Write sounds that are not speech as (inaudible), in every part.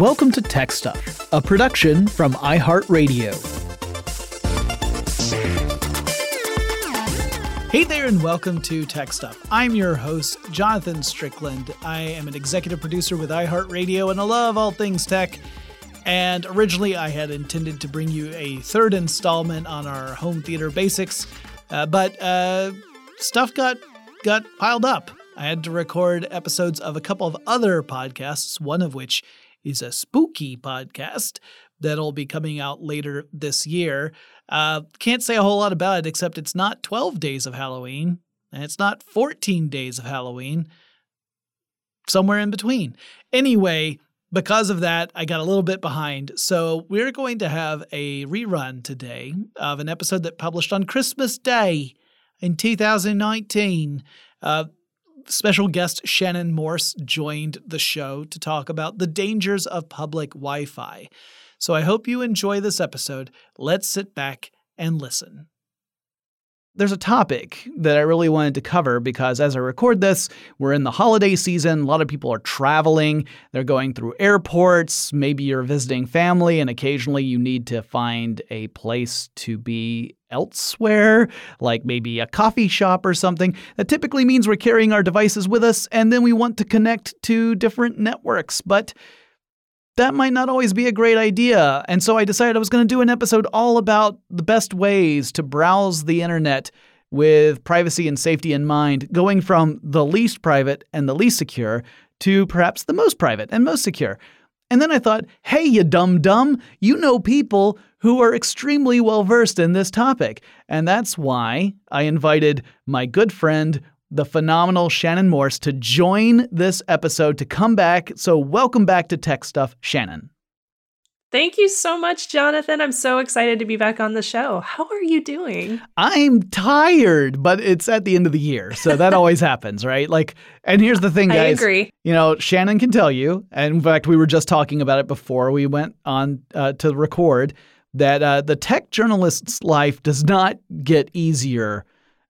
Welcome to Tech Stuff, a production from iHeartRadio. Hey there, and welcome to Tech Stuff. I'm your host, Jonathan Strickland. I am an executive producer with iHeartRadio, and I love all things tech. And originally, I had intended to bring you a third installment on our home theater basics, uh, but uh, stuff got got piled up. I had to record episodes of a couple of other podcasts, one of which is a spooky podcast that'll be coming out later this year. Uh, can't say a whole lot about it except it's not 12 days of Halloween and it's not 14 days of Halloween, somewhere in between. Anyway, because of that, I got a little bit behind. So we're going to have a rerun today of an episode that published on Christmas Day in 2019. Uh, special guest Shannon Morse joined the show to talk about the dangers of public Wi Fi. So I hope you enjoy this episode. Let's sit back and listen. There's a topic that I really wanted to cover because as I record this, we're in the holiday season. A lot of people are traveling, they're going through airports. Maybe you're visiting family, and occasionally you need to find a place to be elsewhere, like maybe a coffee shop or something. That typically means we're carrying our devices with us and then we want to connect to different networks. But that might not always be a great idea. And so I decided I was going to do an episode all about the best ways to browse the internet with privacy and safety in mind, going from the least private and the least secure to perhaps the most private and most secure. And then I thought, hey, you dumb dumb, you know people who are extremely well versed in this topic. And that's why I invited my good friend, the phenomenal Shannon Morse, to join this episode to come back. So, welcome back to Tech Stuff, Shannon. Thank you so much, Jonathan. I'm so excited to be back on the show. How are you doing? I'm tired, but it's at the end of the year. So that (laughs) always happens, right? Like, and here's the thing, guys. I agree. You know, Shannon can tell you, and in fact, we were just talking about it before we went on uh, to record, that uh, the tech journalist's life does not get easier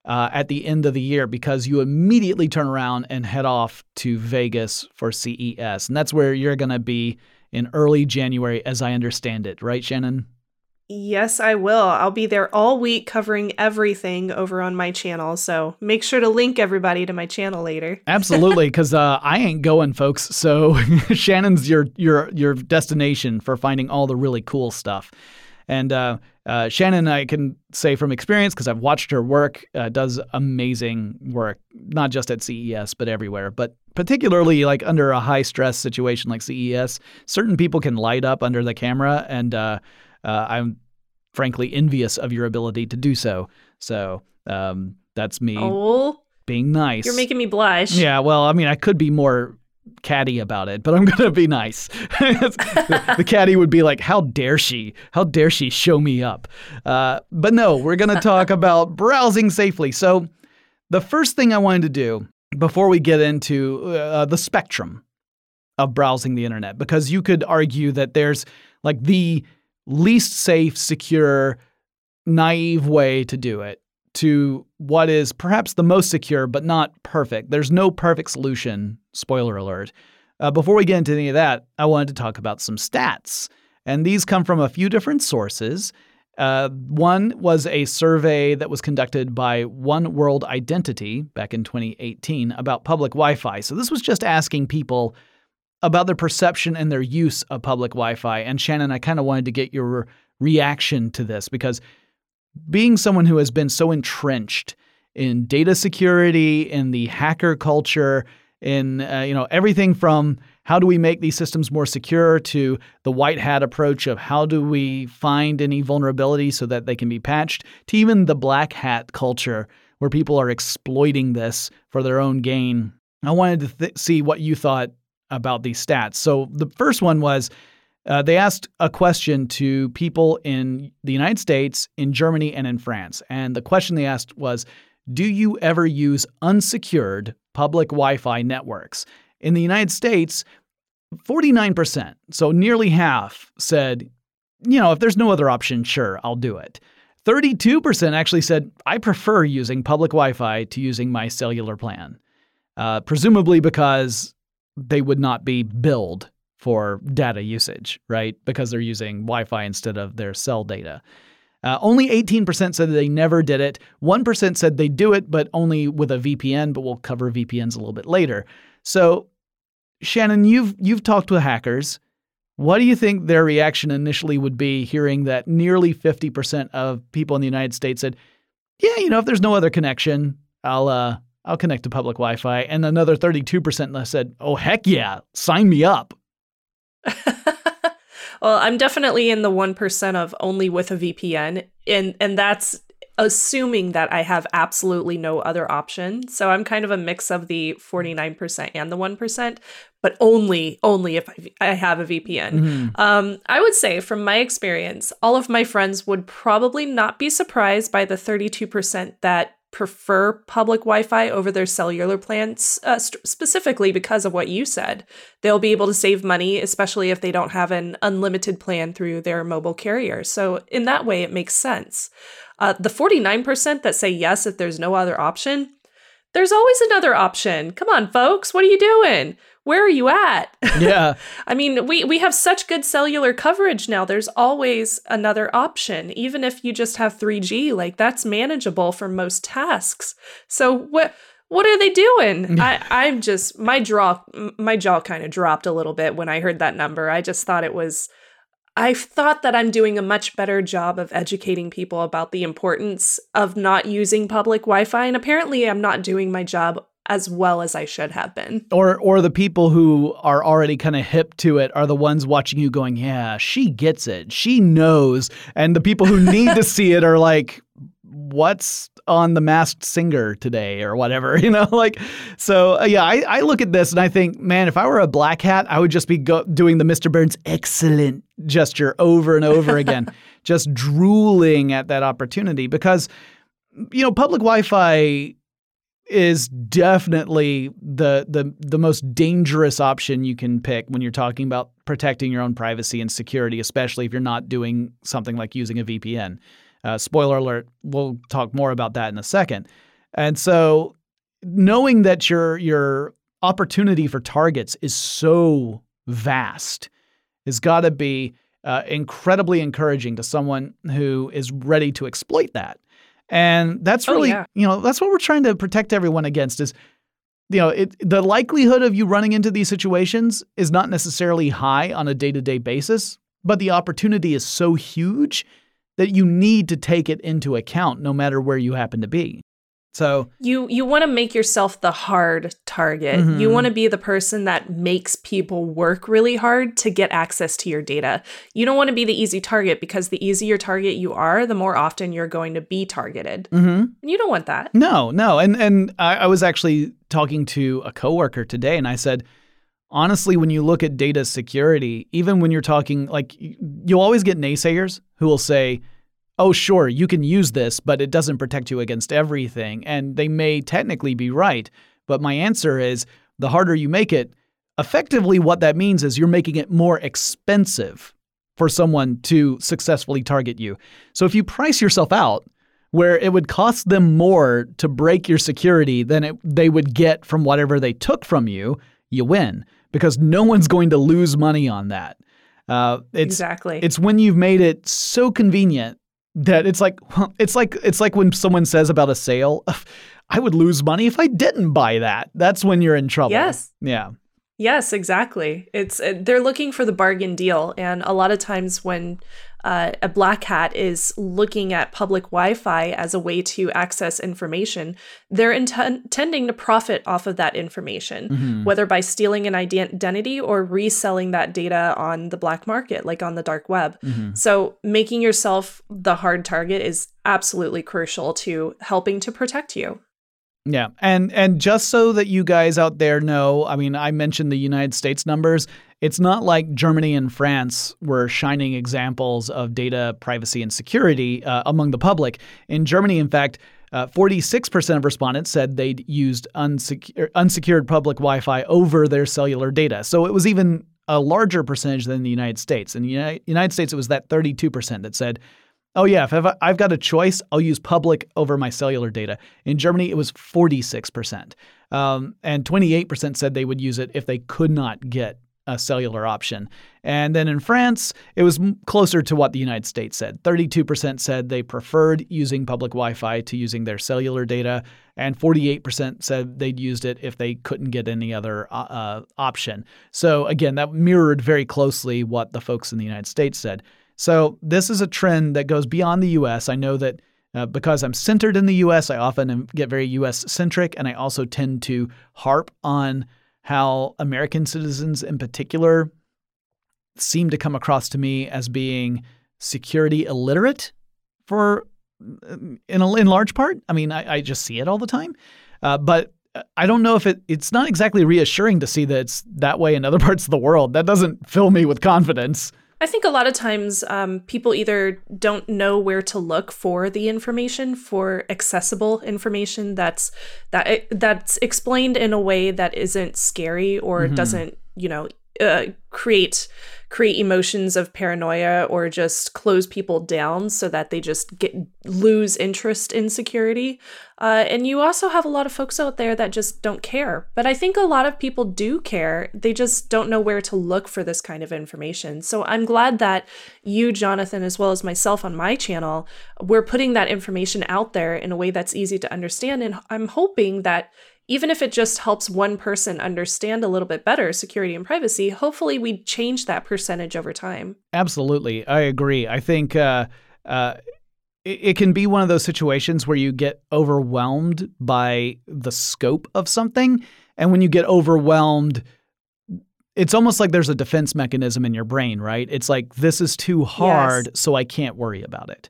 uh, at the end of the year because you immediately turn around and head off to Vegas for CES. And that's where you're going to be in early January, as I understand it, right, Shannon? Yes, I will. I'll be there all week covering everything over on my channel. So make sure to link everybody to my channel later. (laughs) Absolutely, because uh, I ain't going, folks. So (laughs) Shannon's your your your destination for finding all the really cool stuff. And uh, uh, Shannon, I can say from experience because I've watched her work, uh, does amazing work, not just at CES but everywhere. But particularly like under a high stress situation like CES, certain people can light up under the camera, and uh, uh, I'm frankly envious of your ability to do so. So um, that's me oh, being nice. You're making me blush. Yeah, well, I mean, I could be more catty about it, but I'm (laughs) going to be nice. (laughs) the, the, catty would be like, How dare she? How dare she show me up? Uh, but no, we're going to talk (laughs) about browsing safely. So, the first thing I wanted to do before we get into uh, the spectrum of browsing the internet, because you could argue that there's like the least safe, secure, naive way to do it to what is perhaps the most secure but not perfect. There's no perfect solution, spoiler alert. Uh, before we get into any of that, I wanted to talk about some stats. And these come from a few different sources. Uh, one was a survey that was conducted by One World Identity back in 2018 about public Wi Fi. So this was just asking people about their perception and their use of public Wi Fi. And Shannon, I kind of wanted to get your reaction to this because being someone who has been so entrenched in data security, in the hacker culture, in uh, you know everything from how do we make these systems more secure to the white hat approach of how do we find any vulnerability so that they can be patched to even the black hat culture where people are exploiting this for their own gain. I wanted to th- see what you thought about these stats. So the first one was uh, they asked a question to people in the United States, in Germany, and in France. And the question they asked was Do you ever use unsecured public Wi Fi networks? In the United States, 49%, so nearly half, said, you know, if there's no other option, sure, I'll do it. 32% actually said, I prefer using public Wi Fi to using my cellular plan, uh, presumably because they would not be billed for data usage, right? Because they're using Wi Fi instead of their cell data. Uh, only 18% said they never did it. 1% said they do it, but only with a VPN, but we'll cover VPNs a little bit later. So, Shannon, you've you've talked with hackers. What do you think their reaction initially would be hearing that nearly 50% of people in the United States said, "Yeah, you know, if there's no other connection, I'll uh I'll connect to public Wi-Fi." And another 32% said, "Oh, heck yeah, sign me up." (laughs) well, I'm definitely in the 1% of only with a VPN and and that's assuming that I have absolutely no other option. So I'm kind of a mix of the 49% and the 1%, but only only if I, have a VPN. Mm-hmm. Um, I would say from my experience, all of my friends would probably not be surprised by the 32% that prefer public Wi-Fi over their cellular plans, uh, st- specifically because of what you said. They'll be able to save money, especially if they don't have an unlimited plan through their mobile carrier. So in that way, it makes sense. Uh, the 49% that say yes if there's no other option, there's always another option. Come on, folks, what are you doing? Where are you at? (laughs) Yeah. I mean, we we have such good cellular coverage now. There's always another option. Even if you just have 3G, like that's manageable for most tasks. So what what are they doing? (laughs) I I'm just my jaw my jaw kind of dropped a little bit when I heard that number. I just thought it was I thought that I'm doing a much better job of educating people about the importance of not using public Wi-Fi and apparently I'm not doing my job as well as I should have been. Or or the people who are already kind of hip to it are the ones watching you going, "Yeah, she gets it. She knows." And the people who need to see it are like, "What's on the masked singer today or whatever, (laughs) you know, like, so uh, yeah, I, I look at this and I think, man, if I were a black hat, I would just be go- doing the Mr. Burns excellent gesture over and over (laughs) again, just drooling at that opportunity because, you know, public Wi-Fi is definitely the the the most dangerous option you can pick when you're talking about protecting your own privacy and security, especially if you're not doing something like using a VPN. Uh, spoiler alert, we'll talk more about that in a second. And so knowing that your your opportunity for targets is so vast has got to be uh, incredibly encouraging to someone who is ready to exploit that. And that's oh, really, oh, yeah. you know, that's what we're trying to protect everyone against is you know, it, the likelihood of you running into these situations is not necessarily high on a day-to-day basis, but the opportunity is so huge that you need to take it into account no matter where you happen to be. So you you want to make yourself the hard target. Mm-hmm. You want to be the person that makes people work really hard to get access to your data. You don't want to be the easy target because the easier target you are, the more often you're going to be targeted. Mm-hmm. And you don't want that. No, no. And and I, I was actually talking to a coworker today, and I said, honestly, when you look at data security, even when you're talking like you'll always get naysayers who will say oh, sure, you can use this, but it doesn't protect you against everything. And they may technically be right. But my answer is the harder you make it, effectively, what that means is you're making it more expensive for someone to successfully target you. So if you price yourself out, where it would cost them more to break your security than it, they would get from whatever they took from you, you win because no one's going to lose money on that. Uh, it's, exactly. It's when you've made it so convenient that it's like it's like it's like when someone says about a sale, I would lose money if I didn't buy that. That's when you're in trouble. Yes. Yeah. Yes, exactly. It's uh, they're looking for the bargain deal, and a lot of times when uh, a black hat is looking at public Wi-Fi as a way to access information, they're intending to profit off of that information, mm-hmm. whether by stealing an identity or reselling that data on the black market, like on the dark web. Mm-hmm. So making yourself the hard target is absolutely crucial to helping to protect you. Yeah. And and just so that you guys out there know, I mean, I mentioned the United States numbers. It's not like Germany and France were shining examples of data privacy and security uh, among the public. In Germany, in fact, uh, 46% of respondents said they'd used unsecure, unsecured public Wi Fi over their cellular data. So it was even a larger percentage than the United States. In the United States, it was that 32% that said, oh, yeah, if I've got a choice, I'll use public over my cellular data. In Germany, it was 46%. Um, and 28% said they would use it if they could not get a cellular option. And then in France, it was closer to what the United States said. 32% said they preferred using public Wi Fi to using their cellular data, and 48% said they'd used it if they couldn't get any other uh, uh, option. So, again, that mirrored very closely what the folks in the United States said. So, this is a trend that goes beyond the US. I know that. Uh, because I'm centered in the US, I often get very US centric, and I also tend to harp on how American citizens in particular seem to come across to me as being security illiterate for in a, in large part. I mean, I, I just see it all the time, uh, but I don't know if it it's not exactly reassuring to see that it's that way in other (laughs) parts of the world. That doesn't fill me with confidence. I think a lot of times um, people either don't know where to look for the information, for accessible information that's that that's explained in a way that isn't scary or mm-hmm. doesn't you know uh, create create emotions of paranoia or just close people down so that they just get lose interest in security. Uh, and you also have a lot of folks out there that just don't care. But I think a lot of people do care. They just don't know where to look for this kind of information. So I'm glad that you, Jonathan, as well as myself on my channel, we're putting that information out there in a way that's easy to understand. And I'm hoping that even if it just helps one person understand a little bit better security and privacy, hopefully we change that percentage over time. Absolutely. I agree. I think uh, uh, it, it can be one of those situations where you get overwhelmed by the scope of something. And when you get overwhelmed, it's almost like there's a defense mechanism in your brain, right? It's like, this is too hard, yes. so I can't worry about it.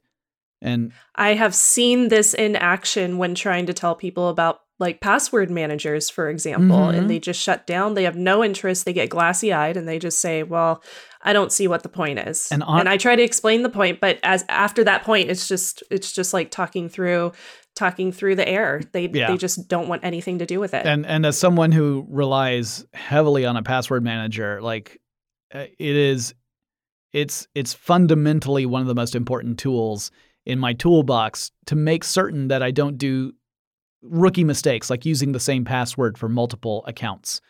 And I have seen this in action when trying to tell people about like password managers, for example, mm-hmm. and they just shut down. They have no interest. They get glassy eyed and they just say, well, I don't see what the point is. And, on- and I try to explain the point, but as after that point, it's just it's just like talking through talking through the air. They yeah. they just don't want anything to do with it. And and as someone who relies heavily on a password manager, like uh, it is it's it's fundamentally one of the most important tools in my toolbox to make certain that I don't do rookie mistakes like using the same password for multiple accounts,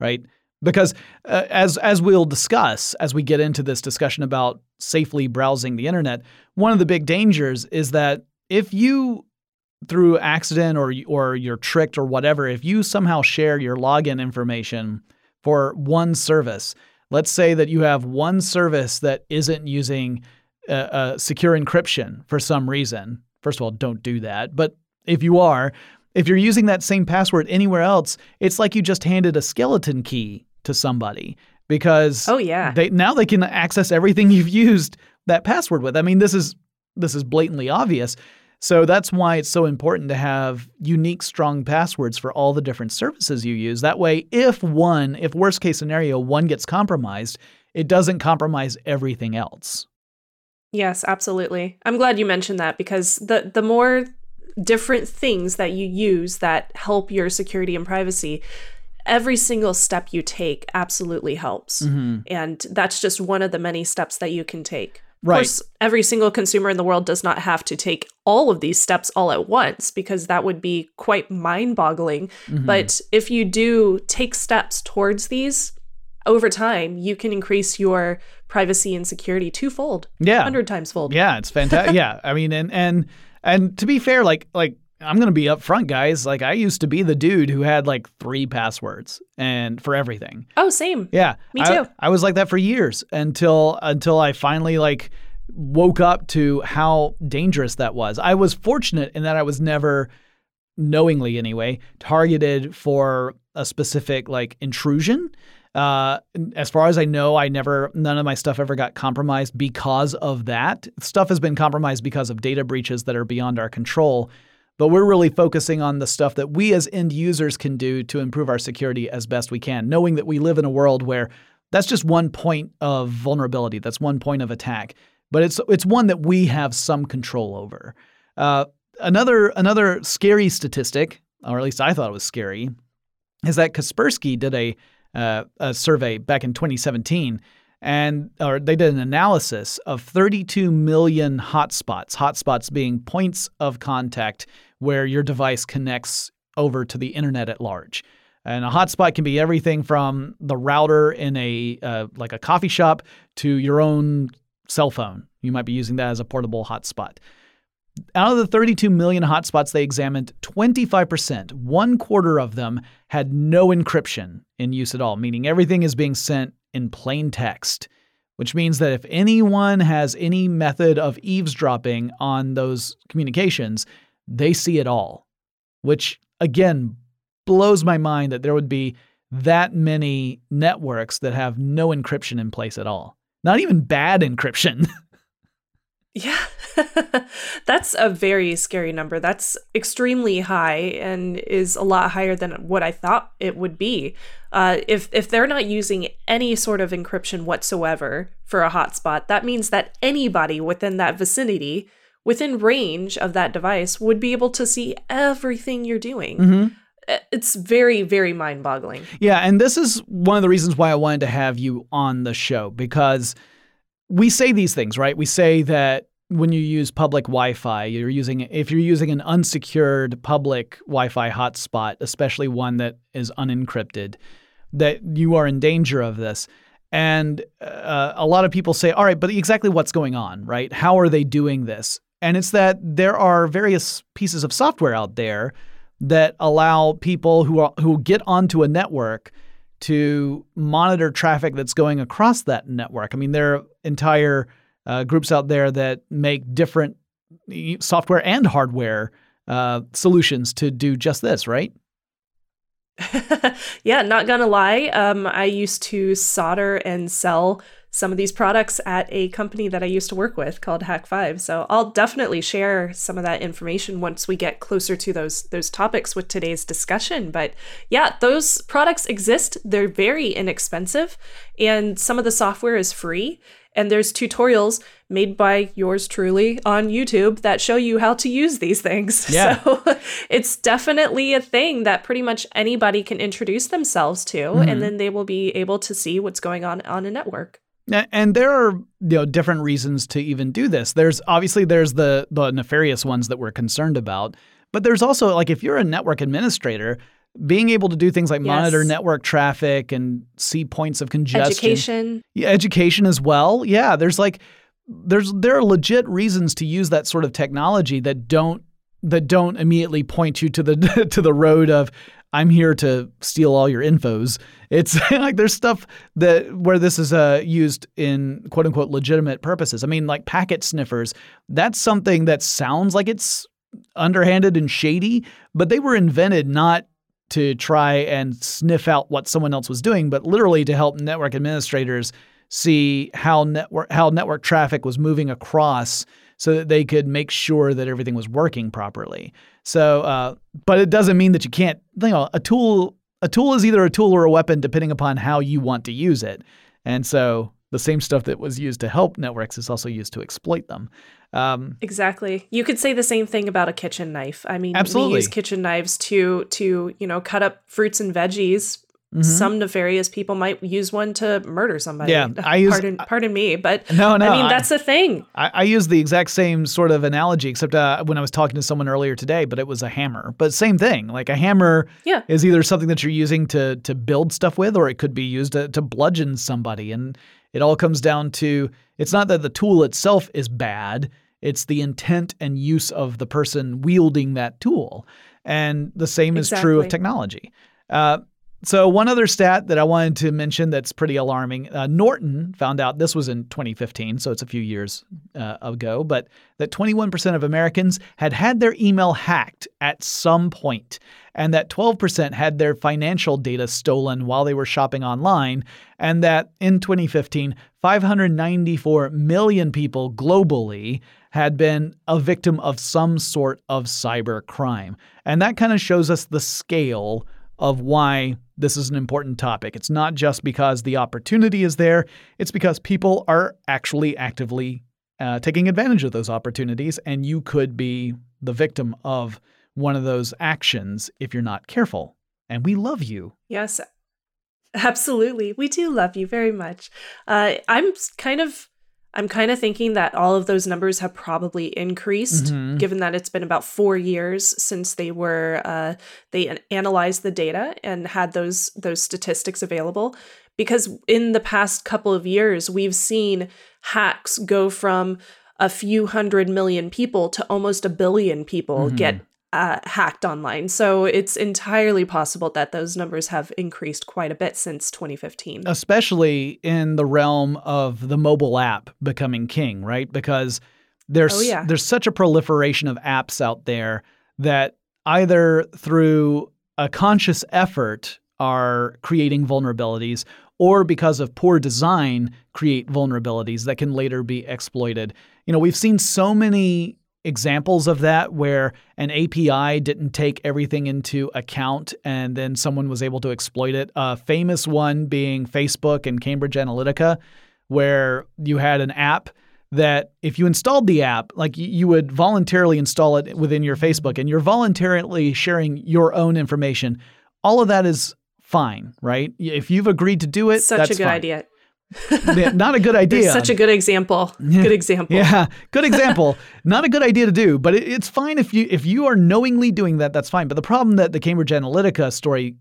right? Because uh, as as we'll discuss as we get into this discussion about safely browsing the internet, one of the big dangers is that if you through accident or or you're tricked or whatever, if you somehow share your login information for one service, let's say that you have one service that isn't using secure encryption for some reason. First of all, don't do that. But if you are, if you're using that same password anywhere else, it's like you just handed a skeleton key to somebody because oh yeah they now they can access everything (laughs) you've used that password with. I mean this is this is blatantly obvious. So that's why it's so important to have unique strong passwords for all the different services you use. That way if one, if worst case scenario one gets compromised, it doesn't compromise everything else. Yes, absolutely. I'm glad you mentioned that because the the more different things that you use that help your security and privacy every single step you take absolutely helps. Mm-hmm. And that's just one of the many steps that you can take. Right. Of course, every single consumer in the world does not have to take all of these steps all at once because that would be quite mind boggling. Mm-hmm. But if you do take steps towards these, over time, you can increase your privacy and security twofold. Yeah. 100 times fold. Yeah, it's fantastic. (laughs) yeah. I mean, and, and, and to be fair, like like I'm gonna be upfront, guys. Like I used to be the dude who had like three passwords and for everything. Oh, same. Yeah, me too. I, I was like that for years until until I finally like woke up to how dangerous that was. I was fortunate in that I was never knowingly anyway targeted for a specific like intrusion uh, as far as I know, I never, none of my stuff ever got compromised because of that. Stuff has been compromised because of data breaches that are beyond our control. But we're really focusing on the stuff that we as end users can do to improve our security as best we can, knowing that we live in a world where that's just one point of vulnerability. That's one point of attack, but it's it's one that we have some control over. Uh, another another scary statistic, or at least I thought it was scary, is that Kaspersky did a uh, a survey back in 2017, and or they did an analysis of 32 million hotspots. Hotspots being points of contact where your device connects over to the internet at large. And a hotspot can be everything from the router in a uh, like a coffee shop to your own cell phone. You might be using that as a portable hotspot. Out of the 32 million hotspots they examined, 25%, one quarter of them, had no encryption in use at all, meaning everything is being sent in plain text, which means that if anyone has any method of eavesdropping on those communications, they see it all, which again blows my mind that there would be that many networks that have no encryption in place at all. Not even bad encryption. (laughs) Yeah, (laughs) that's a very scary number. That's extremely high and is a lot higher than what I thought it would be. Uh, if if they're not using any sort of encryption whatsoever for a hotspot, that means that anybody within that vicinity, within range of that device, would be able to see everything you're doing. Mm-hmm. It's very very mind boggling. Yeah, and this is one of the reasons why I wanted to have you on the show because we say these things, right? We say that when you use public Wi-Fi, you're using if you're using an unsecured public Wi-Fi hotspot, especially one that is unencrypted, that you are in danger of this. And uh, a lot of people say, "All right, but exactly what's going on, right? How are they doing this?" And it's that there are various pieces of software out there that allow people who are, who get onto a network to monitor traffic that's going across that network. I mean, there are entire uh, groups out there that make different software and hardware uh, solutions to do just this, right? (laughs) yeah, not gonna lie. Um, I used to solder and sell some of these products at a company that I used to work with called Hak5. So I'll definitely share some of that information once we get closer to those those topics with today's discussion. But yeah, those products exist. They're very inexpensive and some of the software is free and there's tutorials made by yours truly on YouTube that show you how to use these things. (laughs) Yeah. So it's definitely a thing that pretty much anybody can introduce themselves to, mm-hmm. and then they will be able to see what's going on on a network. And there are you know different reasons to even do this. There's obviously there's the the nefarious ones that we're concerned about, but there's also like if you're a network administrator, being able to do things like yes. monitor network traffic and see points of congestion, education, yeah, education as well. Yeah, there's like there's there are legit reasons to use that sort of technology that don't that don't immediately point you to the (laughs) to the road of I'm here to steal all your infos. It's (laughs) like there's stuff that where this is uh, used in quote unquote legitimate purposes. I mean, like packet sniffers. That's something that sounds like it's underhanded and shady, but they were invented not to try and sniff out what someone else was doing, but literally to help network administrators see how network how network traffic was moving across so that they could make sure that everything was working properly. So, uh, but it doesn't mean that you can't. You know, a tool a tool is either a tool or a weapon depending upon how you want to use it. And so, the same stuff that was used to help networks is also used to exploit them. Um, exactly. You could say the same thing about a kitchen knife. I mean, absolutely. we use kitchen knives to to you know cut up fruits and veggies. Mm-hmm. Some nefarious people might use one to murder somebody. Yeah, (laughs) I use. Pardon, pardon me, but no, no. I mean, that's the thing. I, I use the exact same sort of analogy, except uh, when I was talking to someone earlier today, but it was a hammer. But same thing. Like a hammer yeah. is either something that you're using to to build stuff with, or it could be used to, to bludgeon somebody. And it all comes down to it's not that the tool itself is bad it's the intent and use of the person wielding that tool. And the same is true of technology. Uh, so, one other stat that I wanted to mention that's pretty alarming uh, Norton found out this was in 2015, so it's a few years uh, ago, but that 21% of Americans had had their email hacked at some point, and that 12% had their financial data stolen while they were shopping online, and that in 2015, 594 million people globally had been a victim of some sort of cyber crime. And that kind of shows us the scale of why this is an important topic. It's not just because the opportunity is there, it's because people are actually actively uh, taking advantage of those opportunities, and you could be the victim of one of those actions if you're not careful. And we love you. Yes, absolutely. We do love you very much. Uh, I'm kind of I'm kind of thinking that all of those numbers have probably increased, Mhm. given that it's been about four years since they were uh, they analyzed the data and had those those statistics available. Because in the past couple of years, we've seen hacks go from a few hundred million people to almost a billion people Mhm. get uh, hacked online. So it's entirely possible that those numbers have increased quite a bit since 2015. especially in the realm of the mobile app becoming king, right? Because there's Oh, yeah. there's such a proliferation of apps out there that either through a conscious effort are creating vulnerabilities or because of poor design create vulnerabilities that can later be exploited. You know, we've seen so many examples of that where an API didn't take everything into account and then someone was able to exploit it. A famous one being Facebook and Cambridge Analytica, where you had an app that if you installed the app, like you would voluntarily install it within your Facebook and you're voluntarily sharing your own information. All of that is fine, right? If you've agreed to do it, Such a good fine. idea. Yeah, Not a good idea. such a good example. Good example. Yeah, good (laughs) example. Not a good idea to do, but it, it's fine if you if you are knowingly doing that. That's fine. But the problem that the Cambridge Analytica story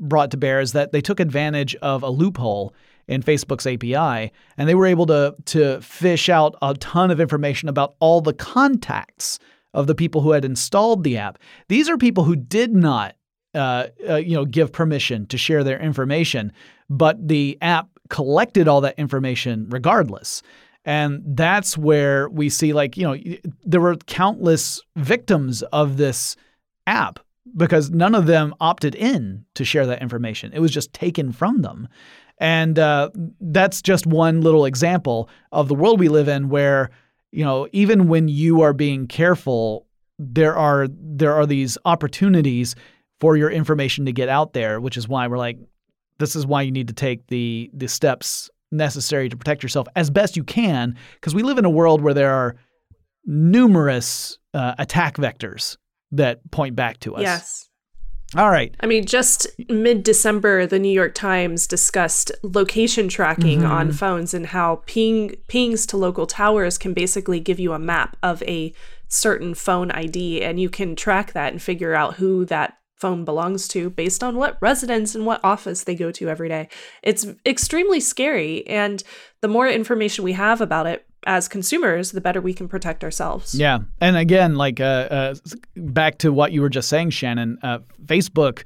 brought to bear is that they took advantage of a loophole in Facebook's API, and they were able to to fish out a ton of information about all the contacts of the people who had installed the app. These are people who did not, uh, uh, you know, give permission to share their information, but the app collected all that information regardless. And that's where we see, like, you know, there were countless victims of this app because none of them opted in to share that information. It was just taken from them. And uh, that's just one little example of the world we live in where, you know, even when you are being careful, there are there are these opportunities for your information to get out there, which is why we're like, this is why you need to take the the steps necessary to protect yourself as best you can, because we live in a world where there are numerous uh, attack vectors that point back to us. Yes. All right. I mean, just mid December, the New York Times discussed location tracking Mhm. on phones and how ping pings to local towers can basically give you a map of a certain phone ID, and you can track that and figure out who that phone belongs to based on what residence and what office they go to every day. It's extremely scary, and the more information we have about it as consumers, the better we can protect ourselves. Yeah, and again, like uh, uh, back to what you were just saying, Shannon. Uh, Facebook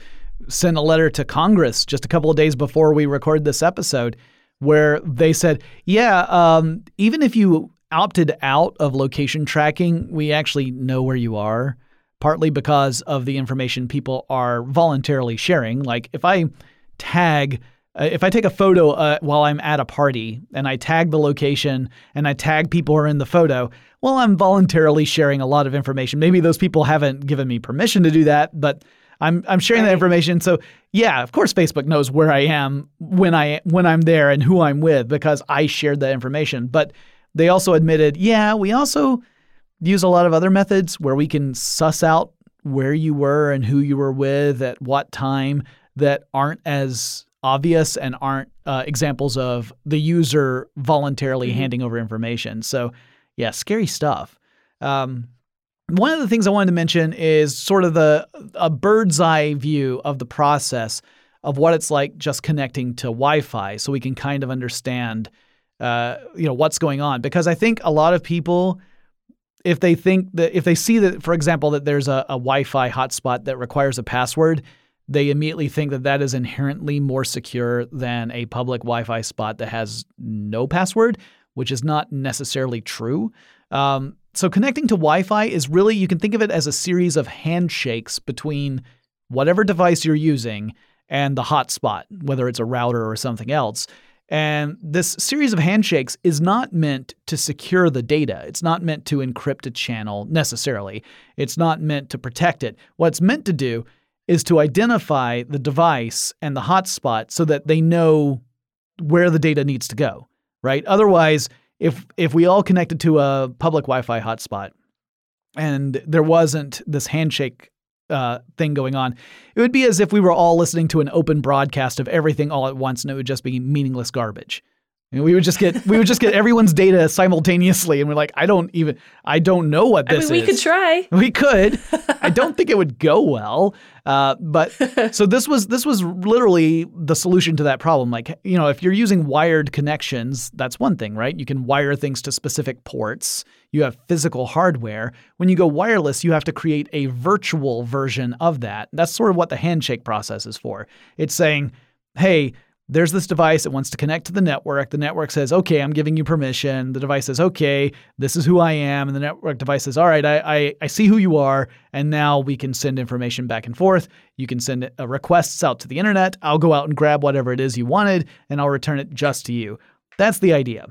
sent a letter to Congress just a couple of days before we record this episode, where they said, "Yeah, um, even if you opted out of location tracking, we actually know where you are." Partly because of the information people are voluntarily sharing. Like if I tag uh, if I take a photo uh, while I'm at a party and I tag the location and I tag people who are in the photo, well, I'm voluntarily sharing a lot of information. Maybe those people haven't given me permission to do that, but I'm I'm sharing that information. So yeah, of course, Facebook knows where I am when I when I'm there and who I'm with because I shared that information. But they also admitted, yeah, we also use a lot of other methods where we can suss out where you were and who you were with at what time that aren't as obvious and aren't uh, examples of the user voluntarily Mhm. handing over information. So, yeah, scary stuff. Um, one of the things I wanted to mention is sort of the a bird's eye view of the process of what it's like just connecting to Wi-Fi, so we can kind of understand, uh, you know, what's going on. Because I think a lot of people if they think that if they see that for example that there's a, a wi-fi hotspot that requires a password they immediately think that that is inherently more secure than a public wi-fi spot that has no password which is not necessarily true. Um, so connecting to wi-fi is really you can think of it as a series of handshakes between whatever device you're using and the hotspot whether it's a router or something else and this series of handshakes is not meant to secure the data. It's not meant to encrypt a channel necessarily. It's not meant to protect it. What it's meant to do is to identify the device and the hotspot so that they know where the data needs to go, right? Otherwise, if if we all connected to a public Wi-Fi hotspot and there wasn't this handshake uh, thing going on, it would be as if we were all listening to an open broadcast of everything all at once and it would just be meaningless garbage. And we would just get we would just get everyone's data simultaneously, and we're like, I don't even I don't know what I this mean, we is. could try. We could. I (laughs) don't think it would go well. Uh, but (laughs) so this was this was literally the solution to that problem. Like you know, if you're using wired connections, that's one thing, right? You can wire things to specific ports. You have physical hardware. When you go wireless, you have to create a virtual version of that. That's sort of what the handshake process is for. It's saying, hey there's this device that wants to connect to the network. The network says, okay, I'm giving you permission. The device says, okay, this is who I am. And the network device says, all right, I, I, I see who you are. And now we can send information back and forth. You can send uh, requests out to the internet. I'll go out and grab whatever it is you wanted, and I'll return it just to you. That's the idea.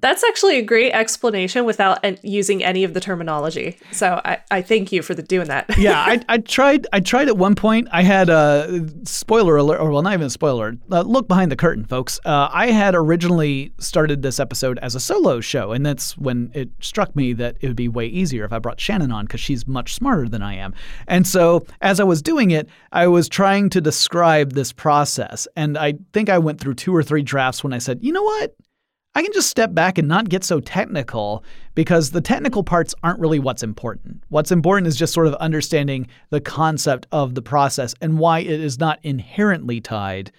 That's actually a great explanation without using any of the terminology. So I, I thank you for the, doing that. yeah, (laughs) I, I tried. I tried at one point. I had a spoiler alert, or well, not even a spoiler. Uh, look behind the curtain, folks. Uh, I had originally started this episode as a solo show, and that's when it struck me that it would be way easier if I brought Shannon on because she's much smarter than I am. And so, as I was doing it, I was trying to describe this process, and I think I went through two or three drafts when I said, you know what? I can just step back and not get so technical because the technical parts aren't really what's important. What's important is just sort of understanding the concept of the process and why it is not inherently tied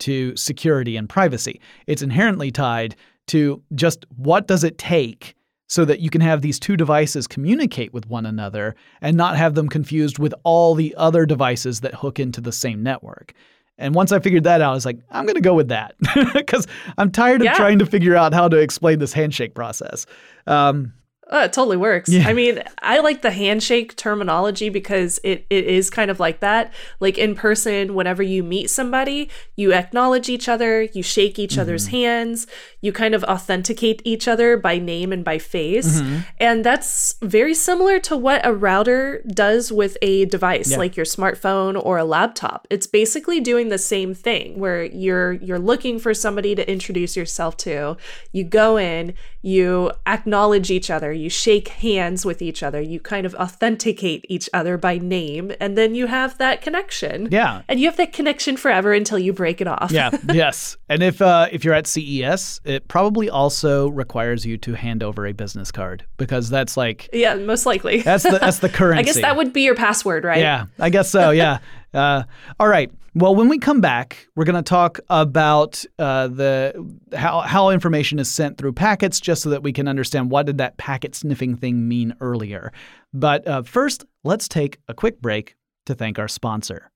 to security and privacy. It's inherently tied to just what does it take so that you can have these two devices communicate with one another and not have them confused with all the other devices that hook into the same network. And once I figured that out, I was like, I'm going to go with that (laughs) because I'm tired of yeah. trying to figure out how to explain this handshake process. Um, Oh, it totally works. Yeah. I mean, I like the handshake terminology because it, it is kind of like that. Like in person, whenever you meet somebody, you acknowledge each other, you shake each mm-hmm. other's hands, you kind of authenticate each other by name and by face. Mm-hmm. And that's very similar to what a router does with a device yeah. like your smartphone or a laptop. It's basically doing the same thing where you're you're looking for somebody to introduce yourself to. You go in, you acknowledge each other you shake hands with each other, you kind of authenticate each other by name, and then you have that connection. Yeah. And you have that connection forever until you break it off. yeah, (laughs) yes. And if uh, if you're at CES, it probably also requires you to hand over a business card because that's like Yeah, most likely. That's the that's the currency. (laughs) I guess that would be your password, right? Yeah, I guess so, yeah. Uh, all right. Well, when we come back, we're going to talk about uh, the how how information is sent through packets, just so that we can understand what did that packet sniffing thing mean earlier. But uh, first, let's take a quick break to thank our sponsor.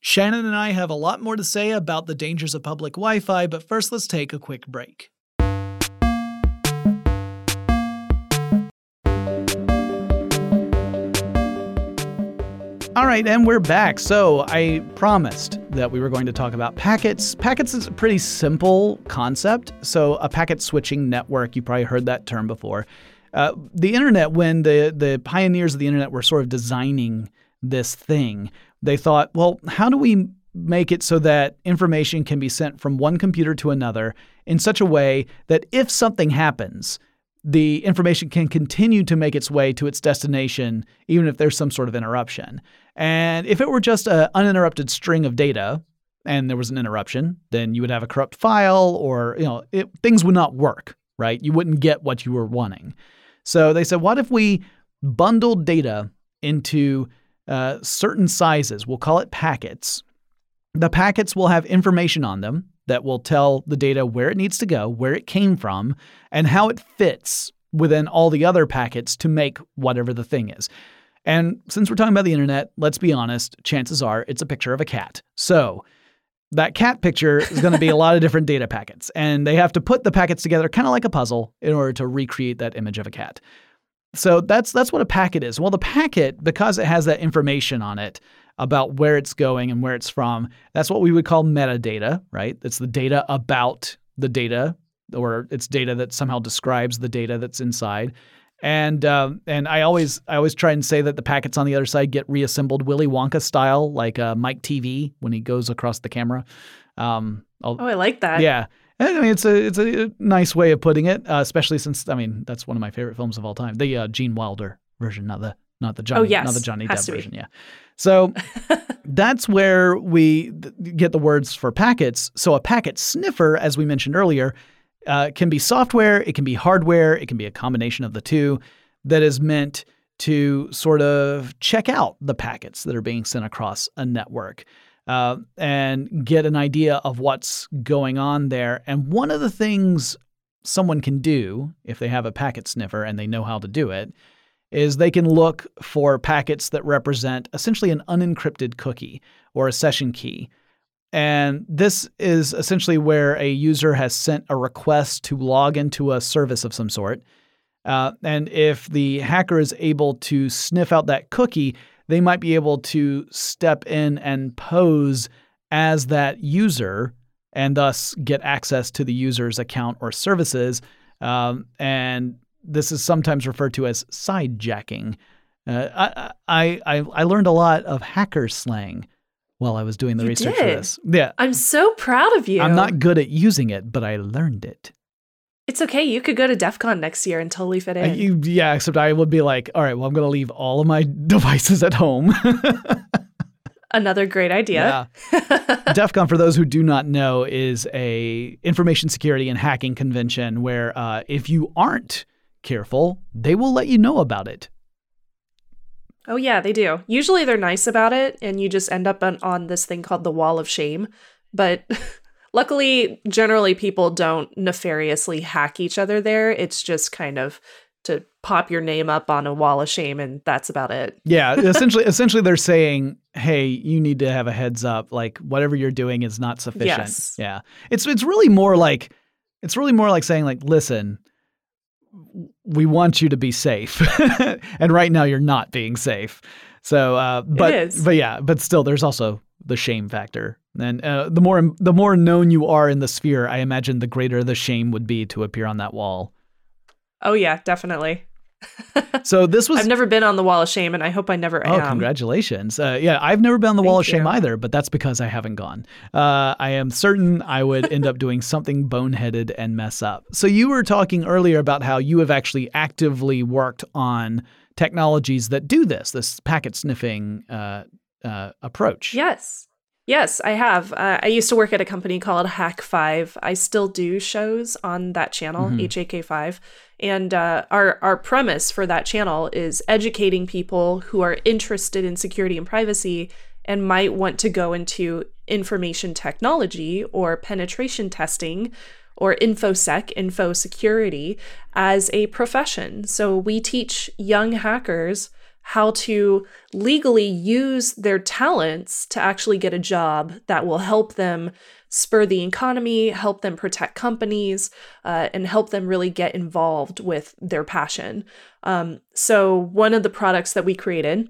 Shannon and I have a lot more to say about the dangers of public Wi-Fi, but first, let's take a quick break. All right, and we're back. So I promised that we were going to talk about packets. Packets is a pretty simple concept. So a packet switching network, you probably heard that term before. Uh, the internet, when the the pioneers of the internet were sort of designing this thing, they thought, well, how do we make it so that information can be sent from one computer to another in such a way that if something happens, the information can continue to make its way to its destination, even if there's some sort of interruption. And if it were just an uninterrupted string of data, and there was an interruption, then you would have a corrupt file, or you know, it, things would not work. Right? You wouldn't get what you were wanting. So they said, what if we bundled data into uh, certain sizes? We'll call it packets. The packets will have information on them that will tell the data where it needs to go, where it came from, and how it fits within all the other packets to make whatever the thing is. And since we're talking about the internet, let's be honest, chances are it's a picture of a cat. So that cat picture is going to be a lot of different data packets, and they have to put the packets together kind of like a puzzle in order to recreate that image of a cat. So that's that's what a packet is. Well, the packet, because it has that information on it, about where it's going and where it's from. That's what we would call metadata, right? It's the data about the data, or it's data that somehow describes the data that's inside. And um, and I always I always try and say that the packets on the other side get reassembled Willy Wonka style, like uh, Mike Teavee when he goes across the camera. Um, oh, I like that. Yeah. I mean, it's a it's a nice way of putting it, uh, especially since I mean that's one of my favorite films of all time, the uh, Gene Wilder version, not the not the Johnny, Oh, yes. not the Johnny Has Depp version. Yeah. So (laughs) that's where we th- get the words for packets. So a packet sniffer, as we mentioned earlier, uh, can be software, it can be hardware, it can be a combination of the two that is meant to sort of check out the packets that are being sent across a network uh, and get an idea of what's going on there. And one of the things someone can do if they have a packet sniffer and they know how to do it is they can look for packets that represent essentially an unencrypted cookie or a session key. And this is essentially where a user has sent a request to log into a service of some sort. Uh, and if the hacker is able to sniff out that cookie, they might be able to step in and pose as that user and thus get access to the user's account or services. Um, and this is sometimes referred to as sidejacking. Uh, I, I, I learned a lot of hacker slang while I was doing the You research for this. Yeah. I'm so proud of you. I'm not good at using it, but I learned it. It's okay. You could go to DEF CON next year and totally fit Uh, in. you- yeah, except I would be like, all right, well, I'm going to leave all of my (laughs) devices at home. (laughs) Another great idea. (laughs) DEF CON, for those who do not know, is a information security and hacking convention where uh, if you aren't careful, they will let you know about it. Oh yeah, they do. Usually they're nice about it, and you just end up on, on this thing called the wall of shame. But (laughs) luckily, generally people don't nefariously hack each other there. It's just kind of to pop your name up on a wall of shame, and that's about it. Yeah, (laughs) essentially, essentially, they're saying, "Hey, you need to have a heads up. Like whatever you're doing is not sufficient." Yes. Yeah, it's it's really more like it's really more like saying, like, listen, we want you to be safe, (laughs) and right now you're not being safe. So, uh, but is. but yeah, but still, there's also the shame factor. And uh, the more the more known you are in the sphere, I imagine the greater the shame would be to appear on that wall. Oh yeah, definitely. So this was I've never been on the wall of shame, and I hope I never am. Oh, am. congratulations. Uh, yeah, I've never been on the wall of Thank shame either, but that's because I haven't gone. Uh, I am certain I would end up doing (laughs) something boneheaded and mess up. So you were talking earlier about how you have actually actively worked on technologies that do this, this packet sniffing uh, uh, approach. Yes. Yes, I have. Uh, I used to work at a company called Hak5. I still do shows on that channel, Mhm. HAK5. And uh, our, our premise for that channel is educating people who are interested in security and privacy and might want to go into information technology or penetration testing or infosec, info security, as a profession. So we teach young hackers how to legally use their talents to actually get a job that will help them spur the economy, help them protect companies, uh, and help them really get involved with their passion. Um, so, one of the products that we created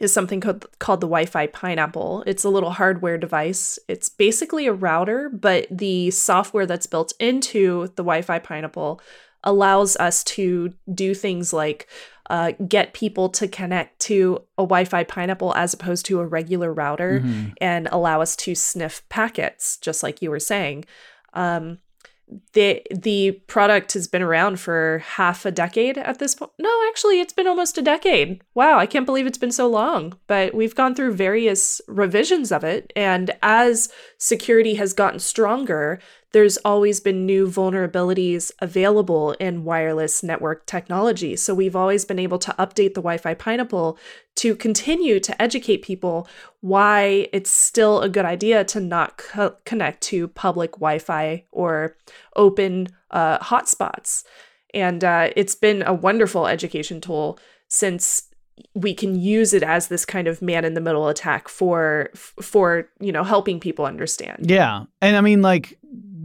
is something called, called the Wi Fi Pineapple. It's a little hardware device. It's basically a router, but the software that's built into the Wi Fi Pineapple allows us to do things like uh, get people to connect to a Wi Fi Pineapple as opposed to a regular router Mhm. and allow us to sniff packets, just like you were saying. Um, the the product has been around for half a decade at this point. No, actually, it's been almost a decade. Wow, I can't believe it's been so long. But we've gone through various revisions of it, and as security has gotten stronger, there's always been new vulnerabilities available in wireless network technology. So we've always been able to update the Wi-Fi Pineapple to continue to educate people why it's still a good idea to not co- connect to public Wi-Fi or open uh, hotspots. And uh, it's been a wonderful education tool since we can use it as this kind of man in the middle attack for for you know helping people understand. Yeah, and I mean, like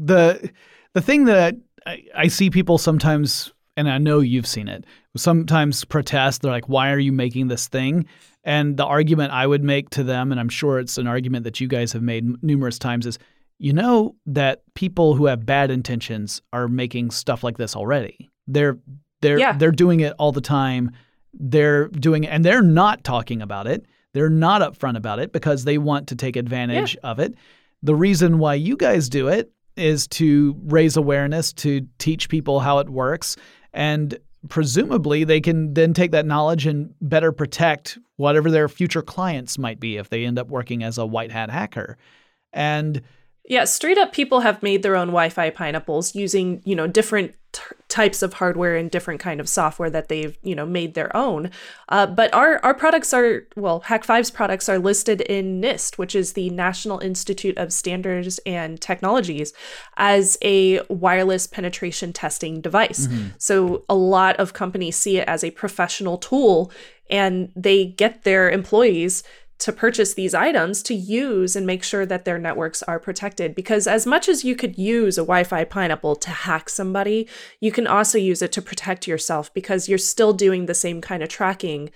the the thing that I, I see people sometimes, and I know you've seen it, sometimes protest. They're like, "Why are you making this thing?" And the argument I would make to them, and I'm sure it's an argument that you guys have made numerous times, is you know that people who have bad intentions are making stuff like this already. They're they're Yeah. they're doing it all the time. They're doing it, and they're not talking about it. They're not upfront about it because they want to take advantage of it. The reason why you guys do it is to raise awareness, to teach people how it works, and presumably they can then take that knowledge and better protect whatever their future clients might be if they end up working as a white hat hacker. And yeah, straight up people have made their own Wi-Fi pineapples using, you know, different t- types of hardware and different kind of software that they've, you know, made their own. Uh, but our our products are well, Hak5's products are listed in NIST, which is the National Institute of Standards and Technologies, as a wireless penetration testing device. Mm-hmm. So a lot of companies see it as a professional tool and they get their employees to purchase these items to use and make sure that their networks are protected. Because as much as you could use a Wi Fi pineapple to hack somebody, you can also use it to protect yourself because you're still doing the same kind of tracking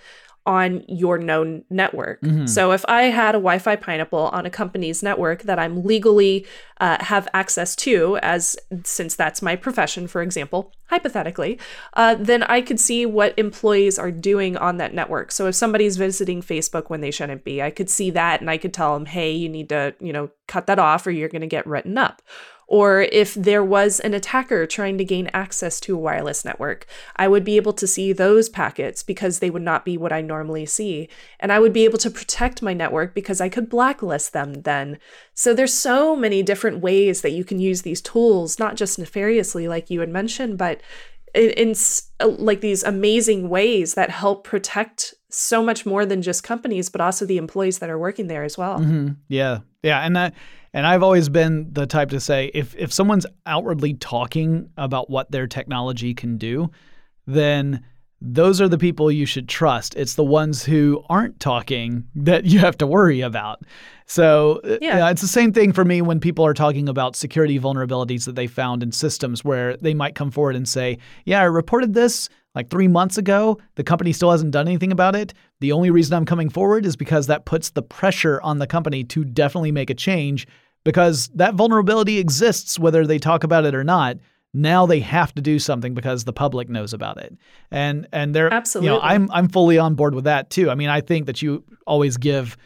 on your known network. Mm-hmm. So if I had a Wi-Fi pineapple on a company's network that I'm legally uh, have access to, as since that's my profession, for example, hypothetically, uh, then I could see what employees are doing on that network. So if somebody's visiting Facebook when they shouldn't be, I could see that and I could tell them, hey, you need to, you know, cut that off or you're going to get written up or if there was an attacker trying to gain access to a wireless network, I would be able to see those packets because they would not be what I normally see. And I would be able to protect my network because I could blacklist them then. So there's so many different ways that you can use these tools, not just nefariously like you had mentioned, but in, in like these amazing ways that help protect so much more than just companies, but also the employees that are working there as well. Mm-hmm. Yeah, yeah, and that and I've always been the type to say if if someone's outwardly talking about what their technology can do, then those are the people you should trust. It's the ones who aren't talking (laughs) that you have to worry about. So, uh, yeah. it's the same thing for me when people are talking about security vulnerabilities that they found in systems where they might come forward and say, Yeah, I reported this like three months ago. The company still hasn't done anything about it. The only reason I'm coming forward is because that puts the pressure on the company to definitely make a change because that vulnerability exists whether they talk about it or not. Now they have to do something because the public knows about it. And and they're absolutely you know, I'm I'm fully on board with that too. I mean, I think that you always give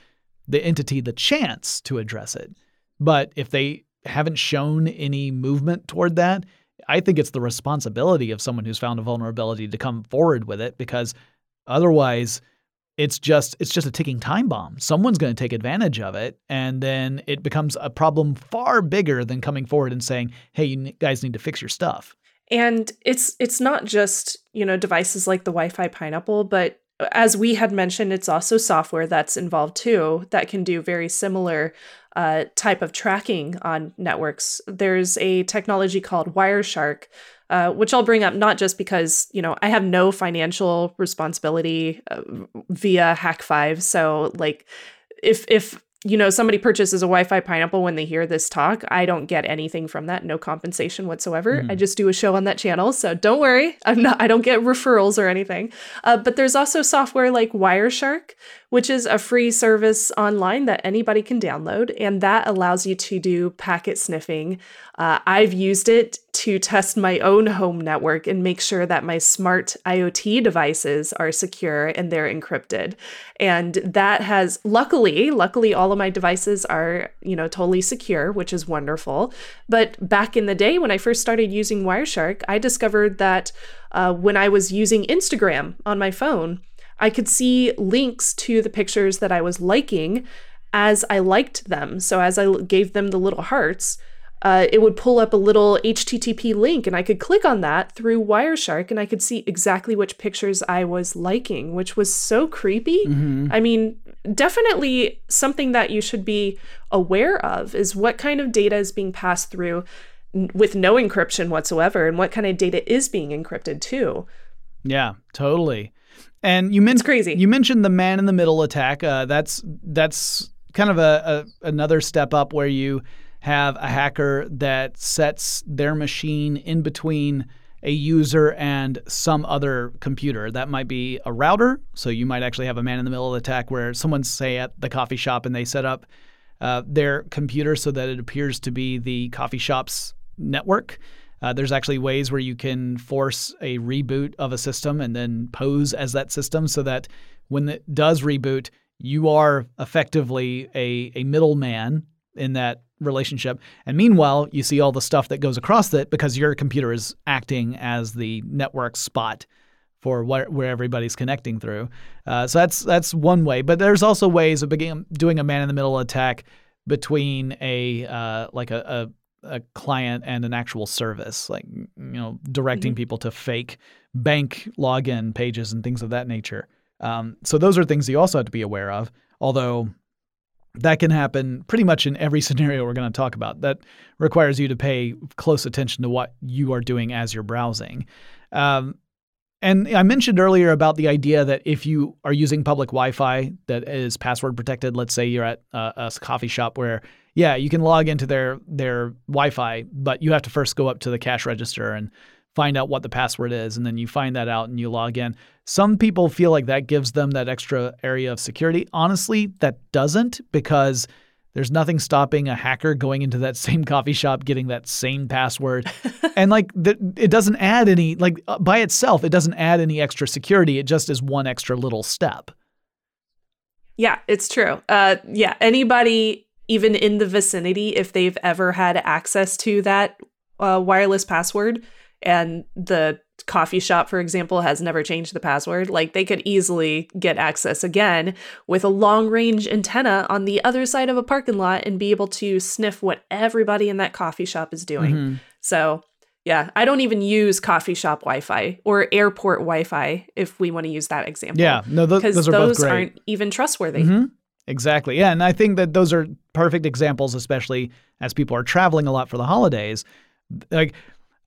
the entity the chance to address it. But if they haven't shown any movement toward that, I think it's the responsibility of someone who's found a vulnerability to come forward with it because otherwise it's just it's just a ticking time bomb. Someone's going to take advantage of it and then it becomes a problem far bigger than coming forward and saying, "Hey, you guys need to fix your stuff." And it's it's not just, you know, devices like the Wi-Fi Pineapple, but as we had mentioned, it's also software that's involved too that can do very similar uh, type of tracking on networks. There's a technology called Wireshark, uh, which I'll bring up not just because you know I have no financial responsibility uh, via Hak5, so like if if you know somebody purchases a wi-fi pineapple when they hear this talk i don't get anything from that no compensation whatsoever. Mm. i just do a show on that channel so don't worry. I'm not i don't get referrals or anything. Uh, but there's also software like wireshark which is a free service online that anybody can download and that allows you to do packet sniffing uh, i've used it to test my own home network and make sure that my smart IoT devices are secure and they're encrypted. And that has luckily, luckily all of my devices are, you know, totally secure, which is wonderful. But back in the day when I first started using Wireshark, I discovered that uh, when I was using Instagram on my phone, I could see links to the pictures that I was liking as I liked them. So as I gave them the little hearts, uh, it would pull up a little HTTP link, and I could click on that through Wireshark, and I could see exactly which pictures I was liking, which was so creepy. Mm-hmm. I mean, definitely something that you should be aware of is what kind of data is being passed through with no encryption whatsoever, and what kind of data is being encrypted too. Yeah, totally. And you mentioned crazy. You mentioned the man in the middle attack. Uh, that's that's kind of a, a another step up where you have a hacker that sets their machine in between a user and some other computer. That might be a router. So you might actually have a man in the middle attack where someone's, say, at the coffee shop and they set up uh, their computer so that it appears to be the coffee shop's network. Uh, there's actually ways where you can force a reboot of a system and then pose as that system so that when it does reboot, you are effectively a, a middleman in that relationship. And meanwhile, you see all the stuff that goes across it because your computer is acting as the network spot for where, where everybody's connecting through. Uh, so that's that's one way. But there's also ways of begin, doing a man in the middle attack between a uh, like a, a, a client and an actual service, like you know directing mm-hmm. people to fake bank login pages and things of that nature. Um, so those are things you also have to be aware of. Although that can happen pretty much in every (laughs) scenario we're going to talk about. That requires you to pay close attention to what you are doing as you're browsing. Um, and I mentioned earlier about the idea that if you are using public Wi-Fi that is password protected, let's say you're at a, a coffee shop where, yeah, you can log into their their Wi-Fi, but you have to first go up to the cash register and find out what the password is, and then you find that out and you log in. Some people feel like that gives them that extra area of security. Honestly, that doesn't because there's nothing stopping a hacker going into that (laughs) same coffee shop, getting that same password. (laughs) and like it doesn't add any, like uh, by itself, it doesn't add any extra security. It just is one extra little step. Yeah, it's true. Uh, yeah, anybody even in the vicinity, if they've ever had access to that uh, wireless password and the coffee shop, for example, has never changed the password, like they could easily get access again with a long range antenna on the other side of a parking lot and be able to sniff what everybody in that coffee shop is doing. Mm-hmm. So, yeah, I don't even use coffee shop Wi Fi or airport Wi Fi if we want to use that example. Yeah, no, th- those are those both great. aren't even trustworthy. Mm-hmm. Exactly. Yeah. And I think that those are perfect examples, especially as people are traveling a lot for the holidays. Like,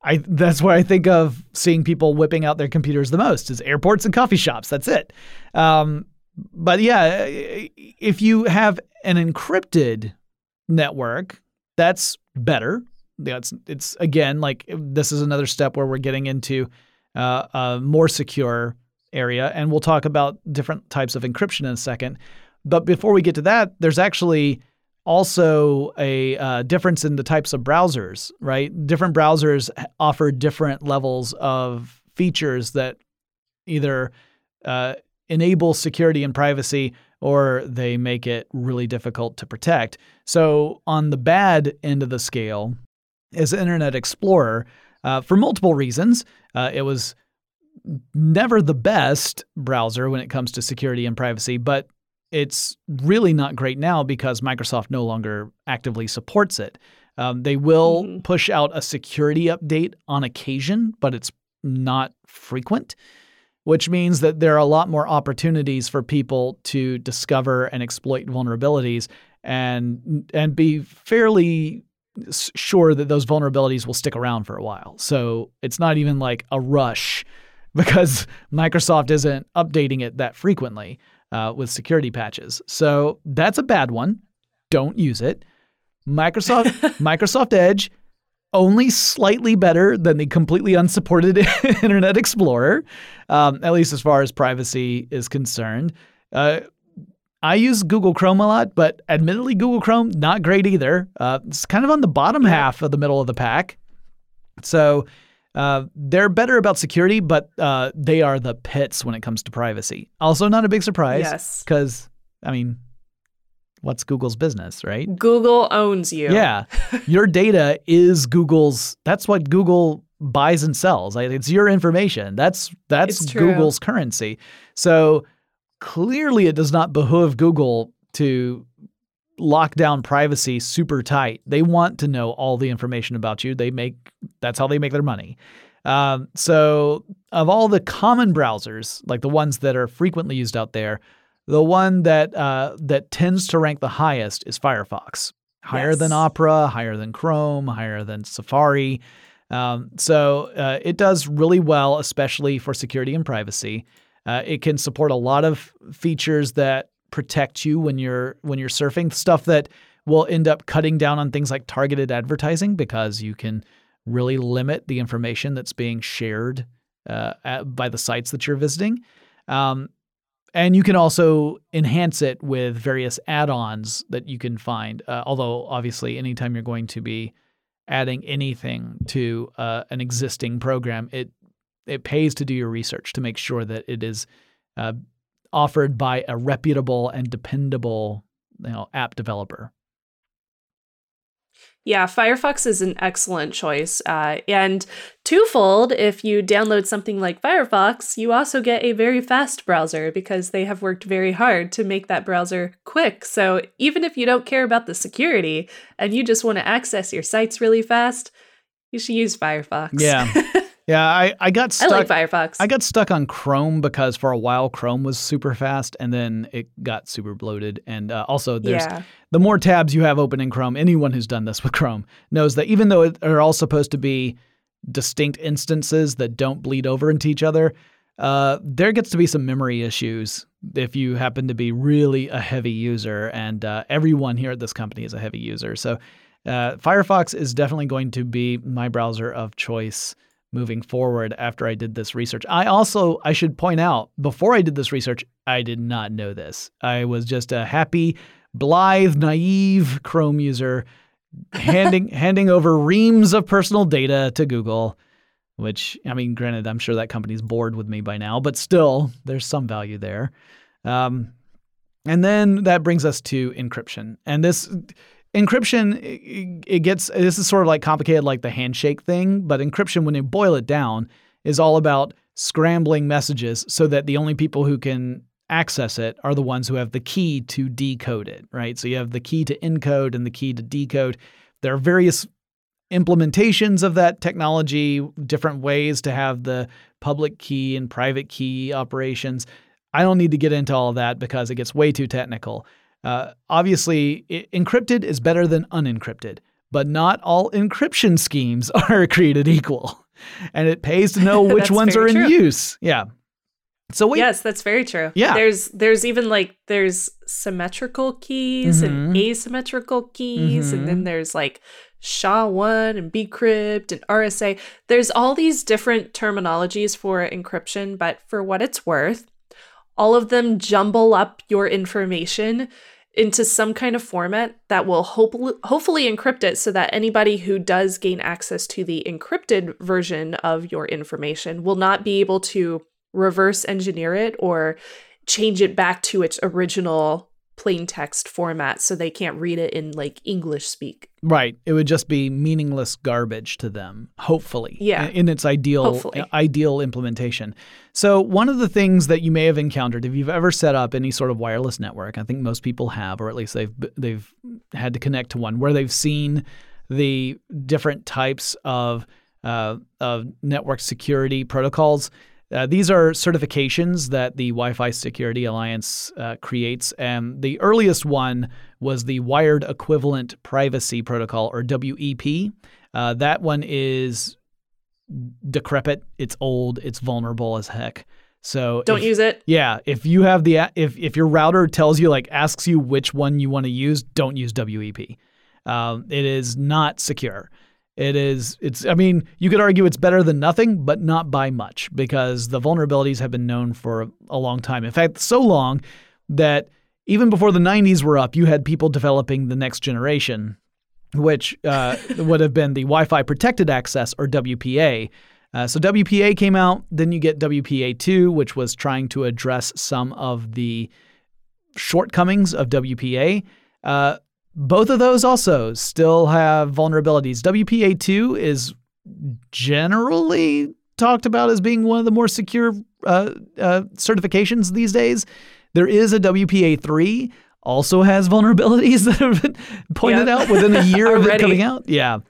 I that's where I think of seeing people whipping out their computers the most is airports and coffee shops. That's it. Um, but yeah, if you have an encrypted network, that's better. That's it's again like this is another step where we're getting into uh, a more secure area, and we'll talk about different types of encryption in a second. But before we get to that, there's actually also a uh, difference in the types of browsers, right? Different browsers offer different levels of features that either uh, enable security and privacy or they make it really difficult to protect. So, on the bad end of the scale is Internet Explorer. Uh, for multiple reasons, uh, it was never the best browser when it comes to security and privacy, but it's really not great now because Microsoft no longer actively supports it. Um, they will mm-hmm. push out a security update on occasion, but it's not frequent, which means that there are a lot more opportunities for people to discover and exploit vulnerabilities and and be fairly sure that those vulnerabilities will stick around for a while. So it's not even like a rush (laughs) because Microsoft isn't updating it that frequently uh, with security patches. So that's a bad one. Don't use it. Microsoft (laughs) Microsoft Edge only slightly better than the completely unsupported (laughs) Internet Explorer, um, at least as far as privacy is concerned. Uh, I use Google Chrome a lot, but admittedly, Google Chrome not great either. Uh, it's kind of on the bottom half of the middle of the pack. So uh, they're better about security, but uh, they are the pits when it comes to privacy. Also, not a big surprise. Yes. Because, I mean, what's Google's business, right? Google owns you. Yeah. (laughs) your data is Google's. That's what Google buys and sells. Like, it's your information. That's that's Google's currency. So clearly, it does not behoove Google to lock down privacy super tight. They want to know all the information about you. They make that's how they make their money. Um, so, of all the common browsers, like the ones that are frequently used out there, the one that uh, that tends to rank the highest is Firefox. Higher yes. than Opera, higher than Chrome, higher than Safari. Um, so uh, it does really well, especially for security and privacy. Uh, it can support a lot of features that protect you when you're when you're surfing stuff that will end up cutting down on things like targeted advertising because you can really limit the information that's being shared uh, at, by the sites that you're visiting. Um, and you can also enhance it with various add-ons that you can find. Uh, although obviously, anytime you're going to be adding anything to uh, an existing program, it it pays to do your research to make sure that it is uh, offered by a reputable and dependable you know, app developer. Yeah, Firefox is an excellent choice. Uh, and twofold, if you download something like Firefox, you also get a very fast browser because they have worked very hard to make that browser quick. So even if you don't care about the security and you just want to access your sites really fast, you should use Firefox. Yeah. (laughs) Yeah, I, I got stuck. I like Firefox. I got stuck on Chrome because for a while Chrome was super fast and then it got super bloated. And uh, also, there's Yeah. the more tabs you have open in Chrome, anyone who's done this with Chrome knows that even though it- they're all supposed to be distinct instances that don't bleed over into each other, uh, there gets to be some memory issues if you happen to be really a heavy user. And uh, everyone here at this company is a heavy user. So uh, Firefox is definitely going to be my browser of choice moving forward after I did this research. I also I should point out before I did this research, I did not know this. I was just a happy, blithe, naive Chrome user handing (laughs) handing over reams of personal data to Google, which I mean, granted, I'm sure that company's bored with me by now, but still, there's some value there. Um, and then that brings us to encryption, and this encryption it, it gets this is sort of like complicated like the handshake thing, but encryption, when you boil it down, is all about scrambling messages so that the only people who can access it are the ones who have the key to decode it, right? So you have the key to encode and the key to decode. There are various implementations of that technology, different ways to have the public key and private key operations. I don't need to get into all of that because it gets way too technical. Uh, obviously, i- encrypted is better than unencrypted, but not all encryption schemes (laughs) are created equal. And it pays to know (laughs) which ones are very in use. Yeah. So wait, Yes, that's very true. Yeah. There's there's even like there's symmetrical keys and Mhm. asymmetrical keys, and Mhm. then there's like SHA-1 and bcrypt and RSA. There's all these different terminologies for encryption, but for what it's worth, all of them jumble up your information into some kind of format that will hopefully hopefully encrypt it so that anybody who does gain access to the encrypted version of your information will not be able to reverse engineer it or change it back to its original plain text format so they can't read it in like English speak. Right. It would just be meaningless garbage to them, hopefully. Yeah. In its ideal Hopefully. ideal implementation. So one of the things that you may have encountered if you've ever set up any sort of wireless network, I think most people have, or at least they've they've had to connect to one where they've seen the different types of uh, of network security protocols. Uh, these are certifications that the Wi Fi Security Alliance uh, creates. And the earliest one was the Wired Equivalent Privacy Protocol, or WEP. Uh, that one is decrepit, it's old, it's vulnerable as heck. So Don't if- use it. yeah, if you have the if if your router tells you like asks you which one you want to use, don't use WEP. Um, it is not secure. It is it's I mean, you could argue it's better than nothing, but not by much because the vulnerabilities have been known for a long time. In fact, so long that even before the 90s were up, you had people developing the next generation, which uh, (laughs) would have been the Wi-Fi protected access or WPA. Uh, so WPA came out, then you get WPA2, which was trying to address some of the shortcomings of WPA. Uh, both of those also still have vulnerabilities. WPA2 is generally talked about as being one of the more secure uh, uh, certifications these days. There is a WPA3, also has vulnerabilities (laughs) that have been pointed out within a year of it (laughs) coming out. Yeah.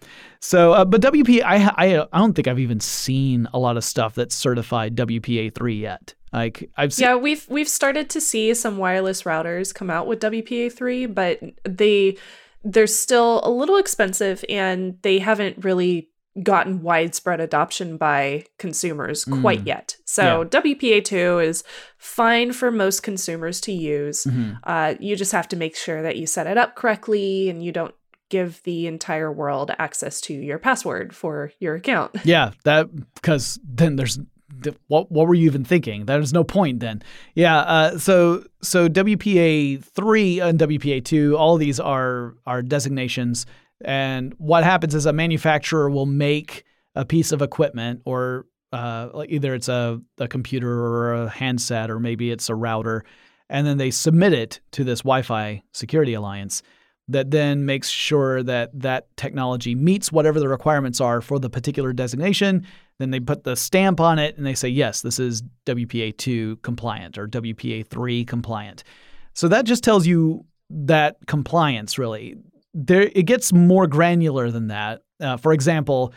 So, uh, but WPA, I, I, I don't think I've even seen a lot of stuff that's certified WPA3 yet. Like I've seen, Yeah, we've we've started to see some wireless routers come out with WPA3, but they they're still a little expensive and they haven't really gotten widespread adoption by consumers quite Mm. yet. So WPA2 is fine for most consumers to use. Mhm. Uh, you just have to make sure that you set it up correctly and you don't give the entire world access to your password for your account. (laughs) Yeah, that because then there's what what were you even thinking? There's no point then. Yeah, uh, so so WPA three and WPA two, all these are are designations, and what happens is a manufacturer will make a piece of equipment or uh, either it's a, a computer or a handset or maybe it's a router, and then they submit it to this Wi-Fi Security Alliance. That then makes sure that that technology meets whatever the requirements are for the particular designation. Then they put the stamp on it and they say, yes, this is WPA2 compliant or WPA3 compliant. So that just tells you that compliance really. There, it gets more granular than that. Uh, for example,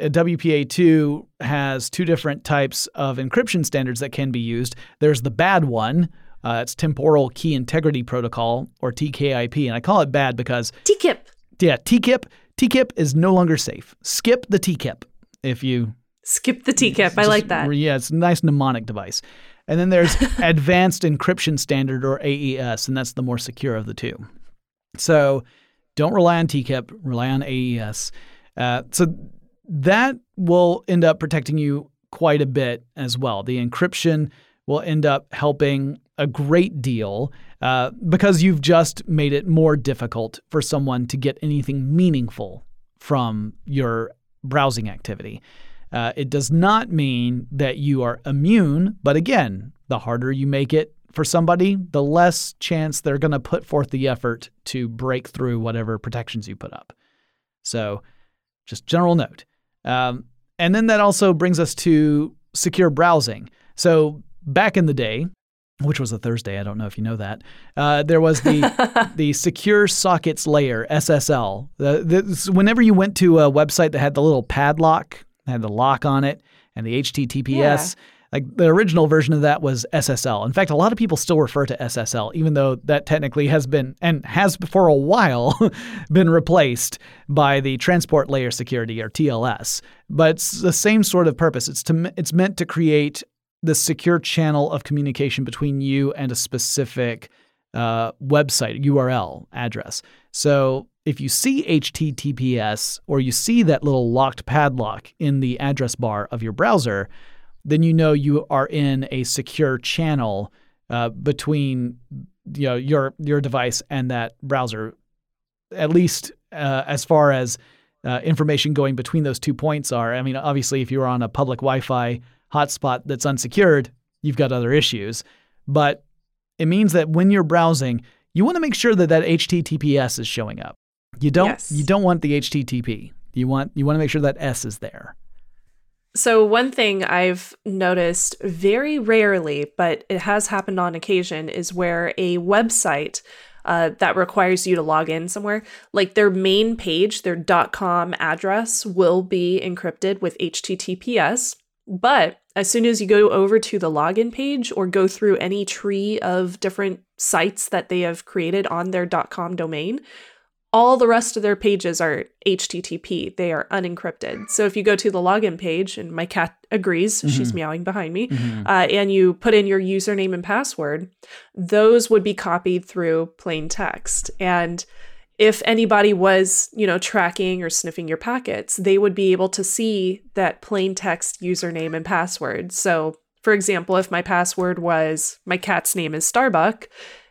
WPA2 has two different types of encryption standards that can be used. There's the bad one, uh, it's Temporal Key Integrity Protocol, or TKIP, and I call it bad because TKIP. Yeah, TKIP. TKIP is no longer safe. Skip the TKIP if you skip the TKIP. I like that. Yeah, it's a nice mnemonic device. And then there's (laughs) Advanced Encryption Standard, or AES, and that's the more secure of the two. So don't rely on TKIP, rely on AES. Uh, so that will end up protecting you quite a bit as well. The encryption will end up helping a great deal uh, because you've just made it more difficult for someone to get anything meaningful from your browsing activity. Uh, it does not mean that you are immune, but again, the harder you make it for somebody, the less chance they're going to put forth the effort to break through whatever protections you put up. So, just general note. Um, and then that also brings us to secure browsing. So, back in the day, which was a Thursday. I don't know if you know that. Uh, there was the (laughs) the secure sockets layer SSL. The, the, whenever you went to a website that had the little padlock, had the lock on it, and the HTTPS. Yeah. Like the original version of that was SSL. In fact, a lot of people still refer to SSL, even though that technically has been and has for a while (laughs) been replaced by the transport layer security or TLS. But it's the same sort of purpose. It's to it's meant to create the secure channel of communication between you and a specific uh, website URL address. So if you see HTTPS or you see that little locked padlock in the address bar of your browser, then you know you are in a secure channel uh, between you know, your your device and that browser. At least uh, as far as uh, information going between those two points are. I mean, obviously, if you're on a public Wi-Fi hotspot that's unsecured, you've got other issues. But it means that when you're browsing, you want to make sure that that HTTPS is showing up. You don't yes. you don't want the HTTP. You want you want to make sure that S is there. So one thing I've noticed very rarely, but it has happened on occasion, is where a website uh, that requires you to log in somewhere, like their main page, their .com address will be encrypted with HTTPS. But as soon as you go over to the login page or go through any tree of different sites that they have created on their .com domain, all the rest of their pages are HTTP. They are unencrypted. So if you go to the login page, and my cat agrees, mm-hmm. she's meowing behind me, mm-hmm. uh, and you put in your username and password, those would be copied through plain text. And if anybody was, you know, tracking or sniffing your packets, they would be able to see that plain text username and password. So, for example, if my password was my cat's name is Starbuck,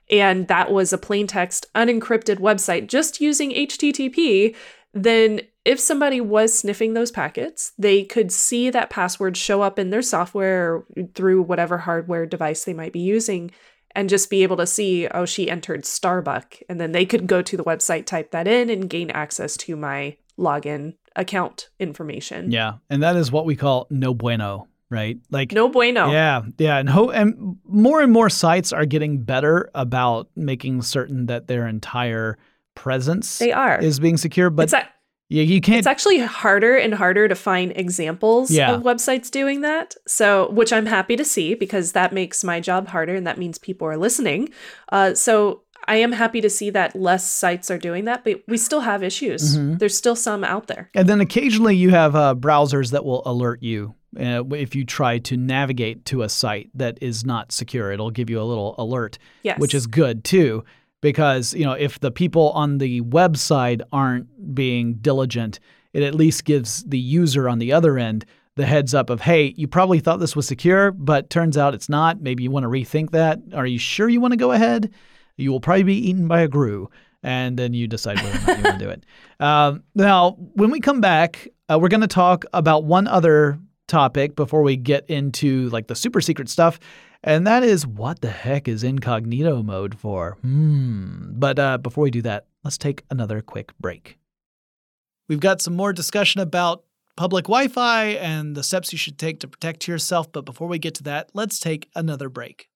and that was a plain text unencrypted website just using HTTP, then if somebody was sniffing those packets, they could see that password show up in their software through whatever hardware device they might be using and just be able to see, oh, she entered Starbuck. And then they could go to the website, type that in, and gain access to my login account information. Yeah. And that is what we call no bueno, right? Like no bueno. Yeah. Yeah. And, ho- and more and more sites are getting better about making certain that their entire presence they are. is being secure. But yeah, you can't. It's actually harder and harder to find examples yeah. of websites doing that. So, which I'm happy to see because that makes my job harder and that means people are listening. Uh, so, I am happy to see that less sites are doing that, but we still have issues. Mm-hmm. There's still some out there. And then occasionally you have uh, browsers that will alert you uh, if you try to navigate to a site that is not secure. It'll give you a little alert, yes. which is good too because you know if the people on the website aren't being diligent it at least gives the user on the other end the heads up of hey you probably thought this was secure but turns out it's not. Maybe you want to rethink that. Are you sure you want to go ahead? You will probably be eaten by a grue and then you decide whether or not you want to do it. (laughs) Um, now when we come back uh, we're going to talk about one other topic before we get into like the super secret stuff And that is what the heck is incognito mode for? Hmm. But uh, before we do that, let's take another quick break. We've got some more discussion about public Wi Fi and the steps you should take to protect yourself. But before we get to that, let's take another break.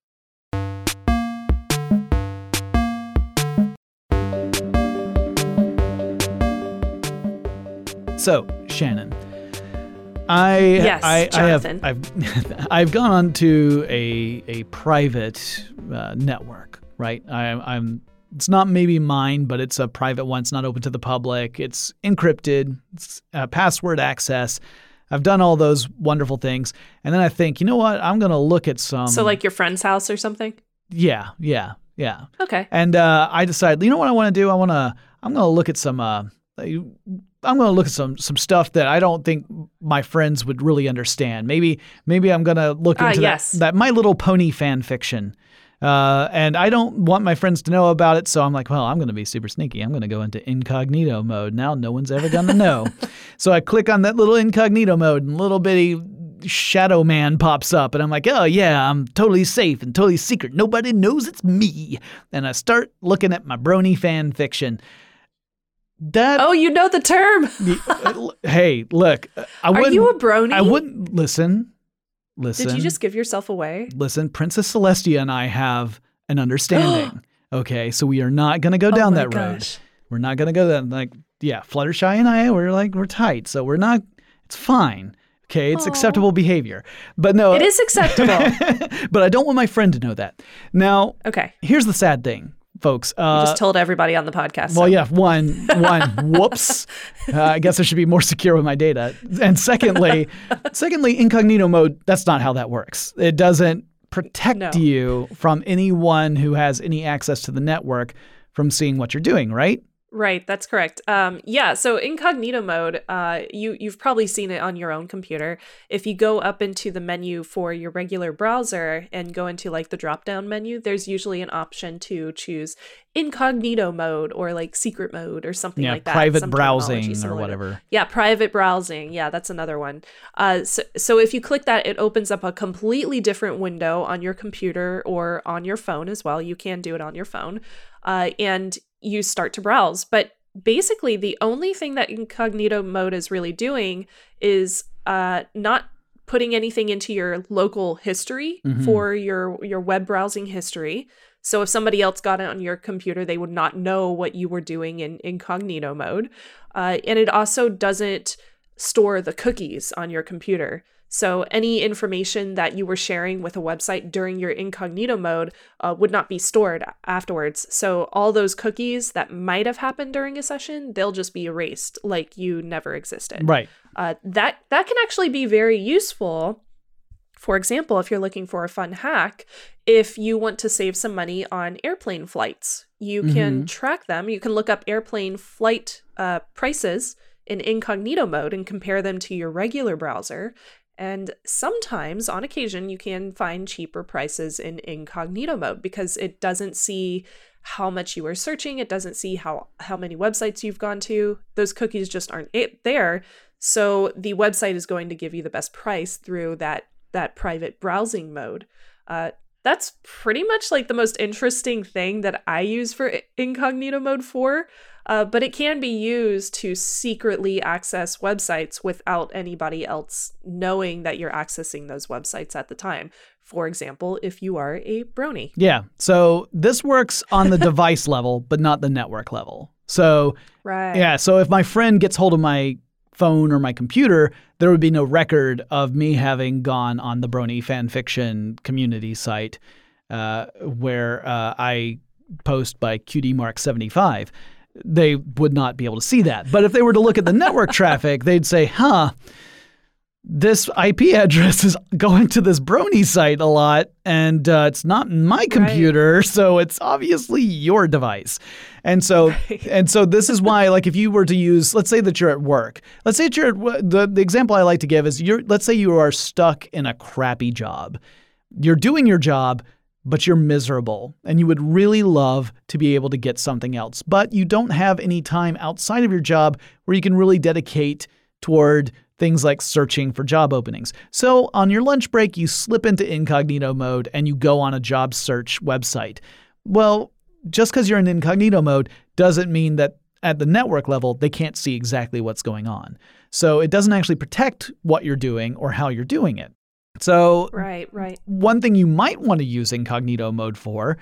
So, Shannon, I Yes, I, I have Jonathan. I've (laughs) I've gone on to a a private uh, network, right? I, I'm it's not maybe mine, but it's a private one. It's not open to the public. It's encrypted. It's uh, password access. I've done all those wonderful things, and then I think, you know what? I'm gonna look at some. so, like your friend's house or something? yeah, yeah, yeah. Okay. And uh, I decided, you know what I want to do? I want to. I'm going to look at some. Uh, I'm going to look at some some stuff that I don't think my friends would really understand. Maybe maybe I'm going to look Ah, into yes. that, that My Little Pony fan fiction. Uh, and I don't want my friends to know about it, so I'm like, well, I'm going to be super sneaky. I'm going to go into incognito mode. Now no one's ever going to know. (laughs) so I click on that little incognito mode, and little bitty shadow man pops up, and I'm like, oh yeah, I'm totally safe and totally secret. Nobody knows it's me. And I start looking at my brony fan fiction. That Oh, you know the term. (laughs) Uh, hey, look, uh, I Are wouldn't. you a brony? I wouldn't listen. Listen. Did you just give yourself away? listen? Princess Celestia and I have an understanding. (gasps) okay, so we are not going to go Oh down my that road. We're not going to go that like yeah. Fluttershy and I we're like we're tight, so we're not. It's fine. Okay, it's Aw. acceptable behavior. But no, It is acceptable. (laughs) but I don't want my friend to know that. Now, okay. here's the sad thing, folks. Uh, just told everybody on the podcast. well, so- yeah, one, one, (laughs) whoops. Uh, I guess I should be more secure with my data. And secondly, (laughs) secondly, incognito mode. That's not how that works. It doesn't protect No. you from anyone who has any access to the network from seeing what you're doing. Right? Right, that's correct. Um, yeah, so incognito mode, uh, you you've probably seen it on your own computer. If you go up into the menu for your regular browser and go into like the drop down menu, there's usually an option to choose incognito mode or like secret mode or something yeah. like that. private browsing or whatever. Yeah, private browsing. Yeah, that's another one. Uh, so, so if you click that, it opens up a completely different window on your computer or on your phone as well. You can do it on your phone, uh, and you start to browse. But basically, the only thing that incognito mode is really doing is uh, not putting anything into your local history Mhm. for your your web browsing history. So if somebody else got it on your computer, they would not know what you were doing in incognito mode. Uh, and it also doesn't store the cookies on your computer. So any information that you were sharing with a website during your incognito mode uh, would not be stored afterwards. So all those cookies that might have happened during a session, they'll just be erased like you never existed. Right. Uh, that that can actually be very useful. For example, if you're looking for a fun hack, if you want to save some money on airplane flights, you can track them. You can look up airplane flight uh, prices in incognito mode and compare them to your regular browser. And sometimes, on occasion, you can find cheaper prices in incognito mode because it doesn't see how much you are searching. It doesn't see how how many websites you've gone to. Those cookies just aren't it there. So the website is going to give you the best price through that that private browsing mode. Uh, that's pretty much like the most interesting thing that I use for incognito mode for. Uh, but it can be used to secretly access websites without anybody else knowing that you're accessing those websites at the time. For example, if you are a brony. Yeah. So this works on the device (laughs) level, but not the network level. So Right. Yeah. So if my friend gets hold of my phone or my computer, there would be no record of me having gone on the Brony fan fiction community site uh, where uh, I post by QDMark75. They would not be able to see that. But if they were to look at the network (laughs) traffic, they'd say, huh, this IP address is (laughs) going to this Brony site a lot, and uh, it's not my computer, (laughs) so it's obviously your device. And so, Right. and so this is why, like, if you were to use, let's say that you're at work. Let's say that you're at the the example I like to give is you're. Let's say you are stuck in a crappy job. You're doing your job, but you're miserable, and you would really love to be able to get something else, but you don't have any time outside of your job where you can really dedicate toward things like searching for job openings. So on your lunch break, you slip into incognito mode and you go on a job search website. Well, just because you're in incognito mode doesn't mean that at the network level, they can't see exactly what's going on. So it doesn't actually protect what you're doing or how you're doing it. So, right, right. One thing you might want to use incognito mode for,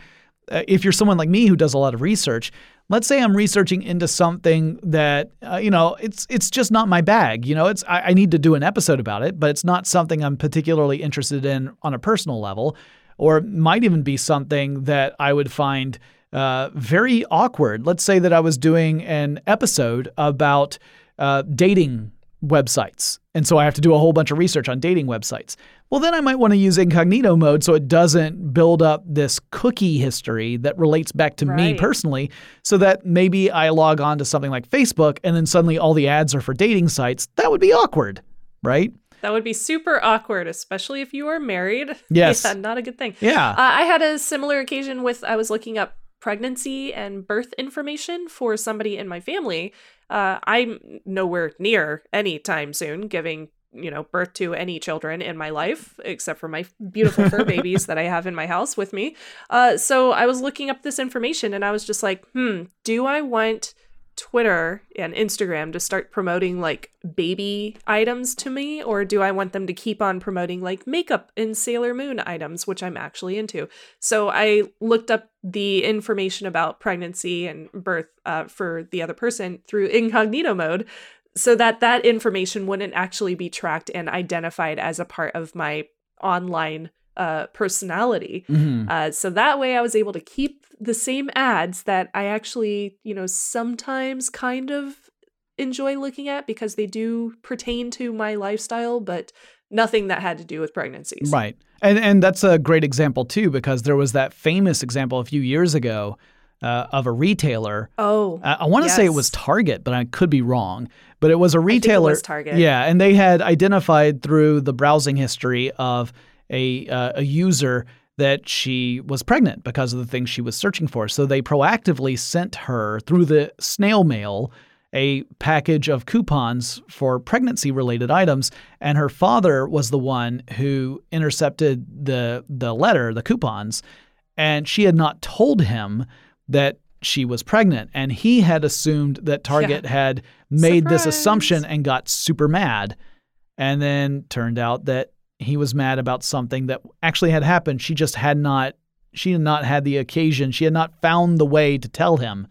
uh, if you're someone like me who does a lot of research, let's say I'm researching into something that uh, you know it's it's just not my bag. You know, it's I, I need to do an episode about it, but it's not something I'm particularly interested in on a personal level, or might even be something that I would find uh, very awkward. Let's say that I was doing an episode about uh, dating websites. And so I have to do a whole bunch of research on dating websites. Well, then I might want to use incognito mode so it doesn't build up this cookie history that relates back to right. me personally, so that maybe I log on to something like Facebook and then suddenly all the ads are for dating sites. That would be awkward, right? That would be super awkward, especially if you are married. (laughs) Yes. yeah, not a good thing. Yeah. Uh, I had a similar occasion with, I was looking up pregnancy and birth information for somebody in my family. Uh, I'm nowhere near anytime soon giving you know birth to any children in my life except for my beautiful fur babies that i have in my house with me uh, so i was looking up this information and i was just like hmm do i want Twitter and Instagram to start promoting like baby items to me, or do I want them to keep on promoting like makeup and Sailor Moon items, which I'm actually into? So I looked up the information about pregnancy and birth uh, for the other person through incognito mode so that that information wouldn't actually be tracked and identified as a part of my online uh, personality. Mm-hmm. Uh, so that way I was able to keep the same ads that I actually, you know, sometimes kind of enjoy looking at because they do pertain to my lifestyle, but nothing that had to do with pregnancies. Right. And and that's a great example too because there was that famous example a few years ago uh, of a retailer. Oh, I, I want to yes. say it was Target, but I could be wrong. But it was a retailer. Was Target. Yeah, and they had identified through the browsing history of a uh, a user that she was pregnant because of the things she was searching for. So they proactively sent her through the snail mail a package of coupons for pregnancy related items and her father was the one who intercepted the the letter, the coupons, and she had not told him that she was pregnant and he had assumed that Target yeah. had made Surprise. this assumption and got super mad. And then turned out that he was mad about something that actually had happened. She just had not she had not had the occasion. She had not found the way to tell him,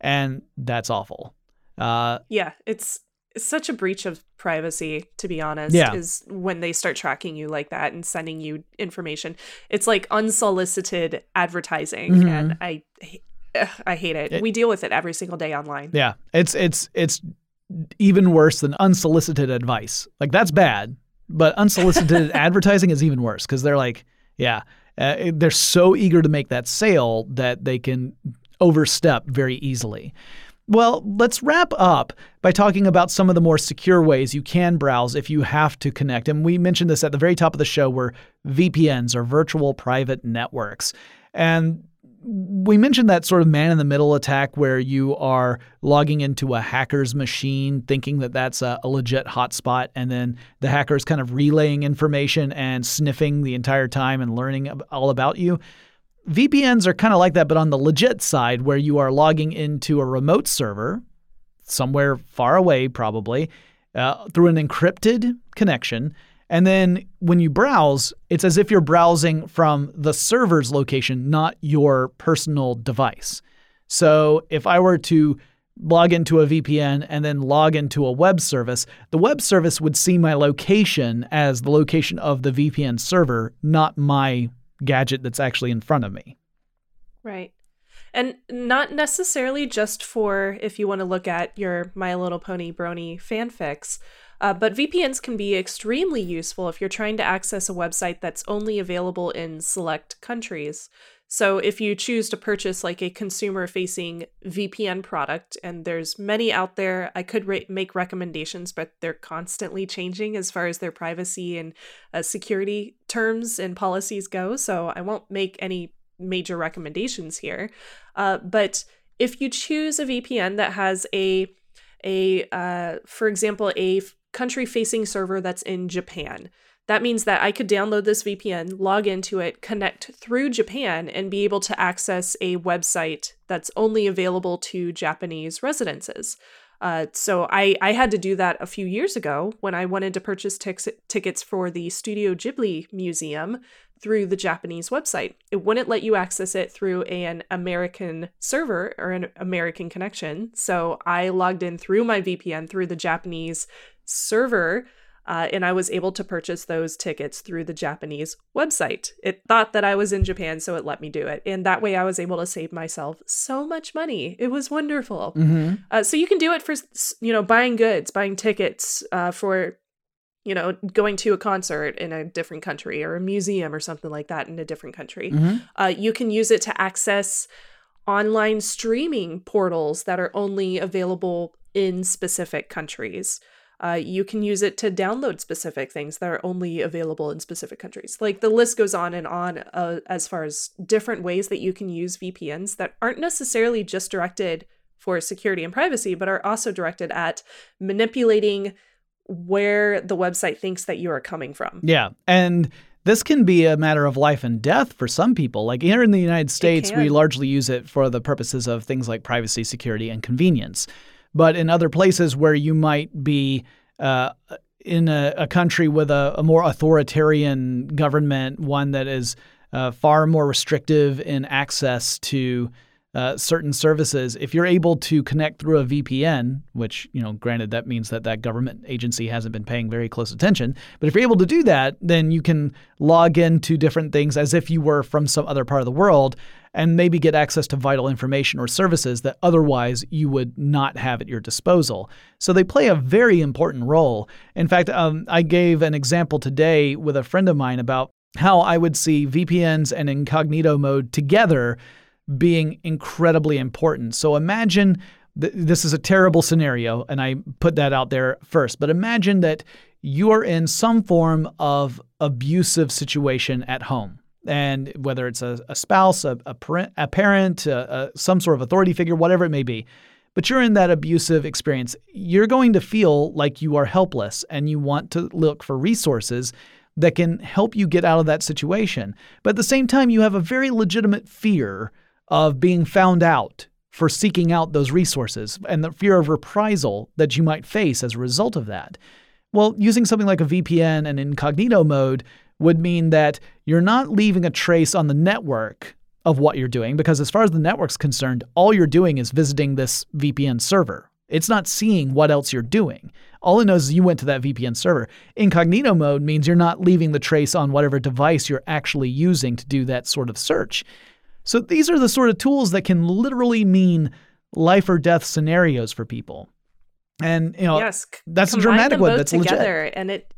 and that's awful. Uh, yeah, it's, it's such a breach of privacy, to be honest. Yeah. is when they start tracking you like that and sending you information. It's like unsolicited advertising, mm-hmm. and I. I hate it. it. We deal with it every single day online. Yeah. It's it's it's even worse than unsolicited advice. Like that's bad but unsolicited (laughs) advertising is even worse because they're like, yeah, uh, they're so eager to make that sale that they can overstep very easily. Well, let's wrap up by talking about some of the more secure ways you can browse if you have to connect. And we mentioned this at the very top of the show where VPNs are virtual private networks. And we mentioned that sort of man in the middle attack where you are logging into a hacker's machine thinking that that's a, a, legit hotspot and then the hacker is kind of relaying information and sniffing the entire time and learning all about you. Vpns are kind of like that but on the legit side where you are logging into a remote server somewhere far away probably uh, through an encrypted connection and then when you browse, it's as if you're browsing from the server's location, not your personal device. So if I were to log into a VPN and then log into a web service, the web service would see my location as the location of the VPN server, not my gadget that's actually in front of me. Right. And not necessarily just for if you want to look at your My Little Pony Brony fanfics, uh, but VPNs can be extremely useful if you're trying to access a website that's only available in select countries. So if you choose to purchase like a consumer facing VPN product, and there's many out there, I could ra- make recommendations, but they're constantly changing as far as their privacy and uh, security terms and policies go. So I won't make any major recommendations here. Uh, but if you choose a VPN that has a a uh, for example a country facing server that's in Japan. That means that I could download this VPN, log into it, connect through Japan, and be able to access a website that's only available to Japanese residences. Uh, so I, I had to do that a few years ago when I wanted to purchase tickets for the Studio Ghibli Museum through the Japanese website. It wouldn't let you access it through an American server or an American connection. So I logged in through my VPN through the Japanese server uh, and I was able to purchase those tickets through the Japanese website. It thought that I was in Japan, so it let me do it. And that way I was able to save myself so much money. It was wonderful. Mm-hmm. Uh, so you can do it for, you know, buying goods, buying tickets uh, for, you know, going to a concert in a different country or a museum or something like that in a different country. Mm-hmm. Uh, you can use it to access online streaming portals that are only available in specific countries. Uh, you can use it to download specific things that are only available in specific countries. Like the list goes on and on uh, as far as different ways that you can use VPNs that aren't necessarily just directed for security and privacy, but are also directed at manipulating where the website thinks that you are coming from. Yeah. And this can be a matter of life and death for some people. Like here in the United States, we largely use it for the purposes of things like privacy, security, and convenience. But in other places where you might be uh, in a, a, country with a, a, more authoritarian government, one that is uh, far more restrictive in access to uh, certain services, if you're able to connect through a VPN, which, you know, granted that means that that government agency hasn't been paying very close attention, but if you're able to do that, then you can log into different things as if you were from some other part of the world and maybe get access to vital information or services that otherwise you would not have at your disposal. So they play a very important role. In fact, um, I gave an example today with a friend of mine about how I would see VPNs and incognito mode together being incredibly important. So imagine th- this is a terrible scenario, and I put that out there first, but imagine that you are in some form of abusive situation at home. And whether it's a, a spouse, a, a, parent, a parent a, some sort of authority figure, whatever it may be, but you're in that abusive experience, you're going to feel like you are helpless and you want to look for resources that can help you get out of that situation. But at the same time, you have a very legitimate fear of being found out for seeking out those resources and the fear of reprisal that you might face as a result of that. Well, using something like a VPN and incognito mode would mean that you're not leaving a trace on the network of what you're doing because as far as the network's concerned, all you're doing is visiting this VPN server. It's not seeing what else you're doing. All it knows is you went to that VPN server. Incognito mode means you're not leaving the trace on whatever device you're actually using to do that sort of search. So these are the sort of tools that can literally mean life or death scenarios for people. And you know, yes, that's a dramatic one. That's together, legit. and it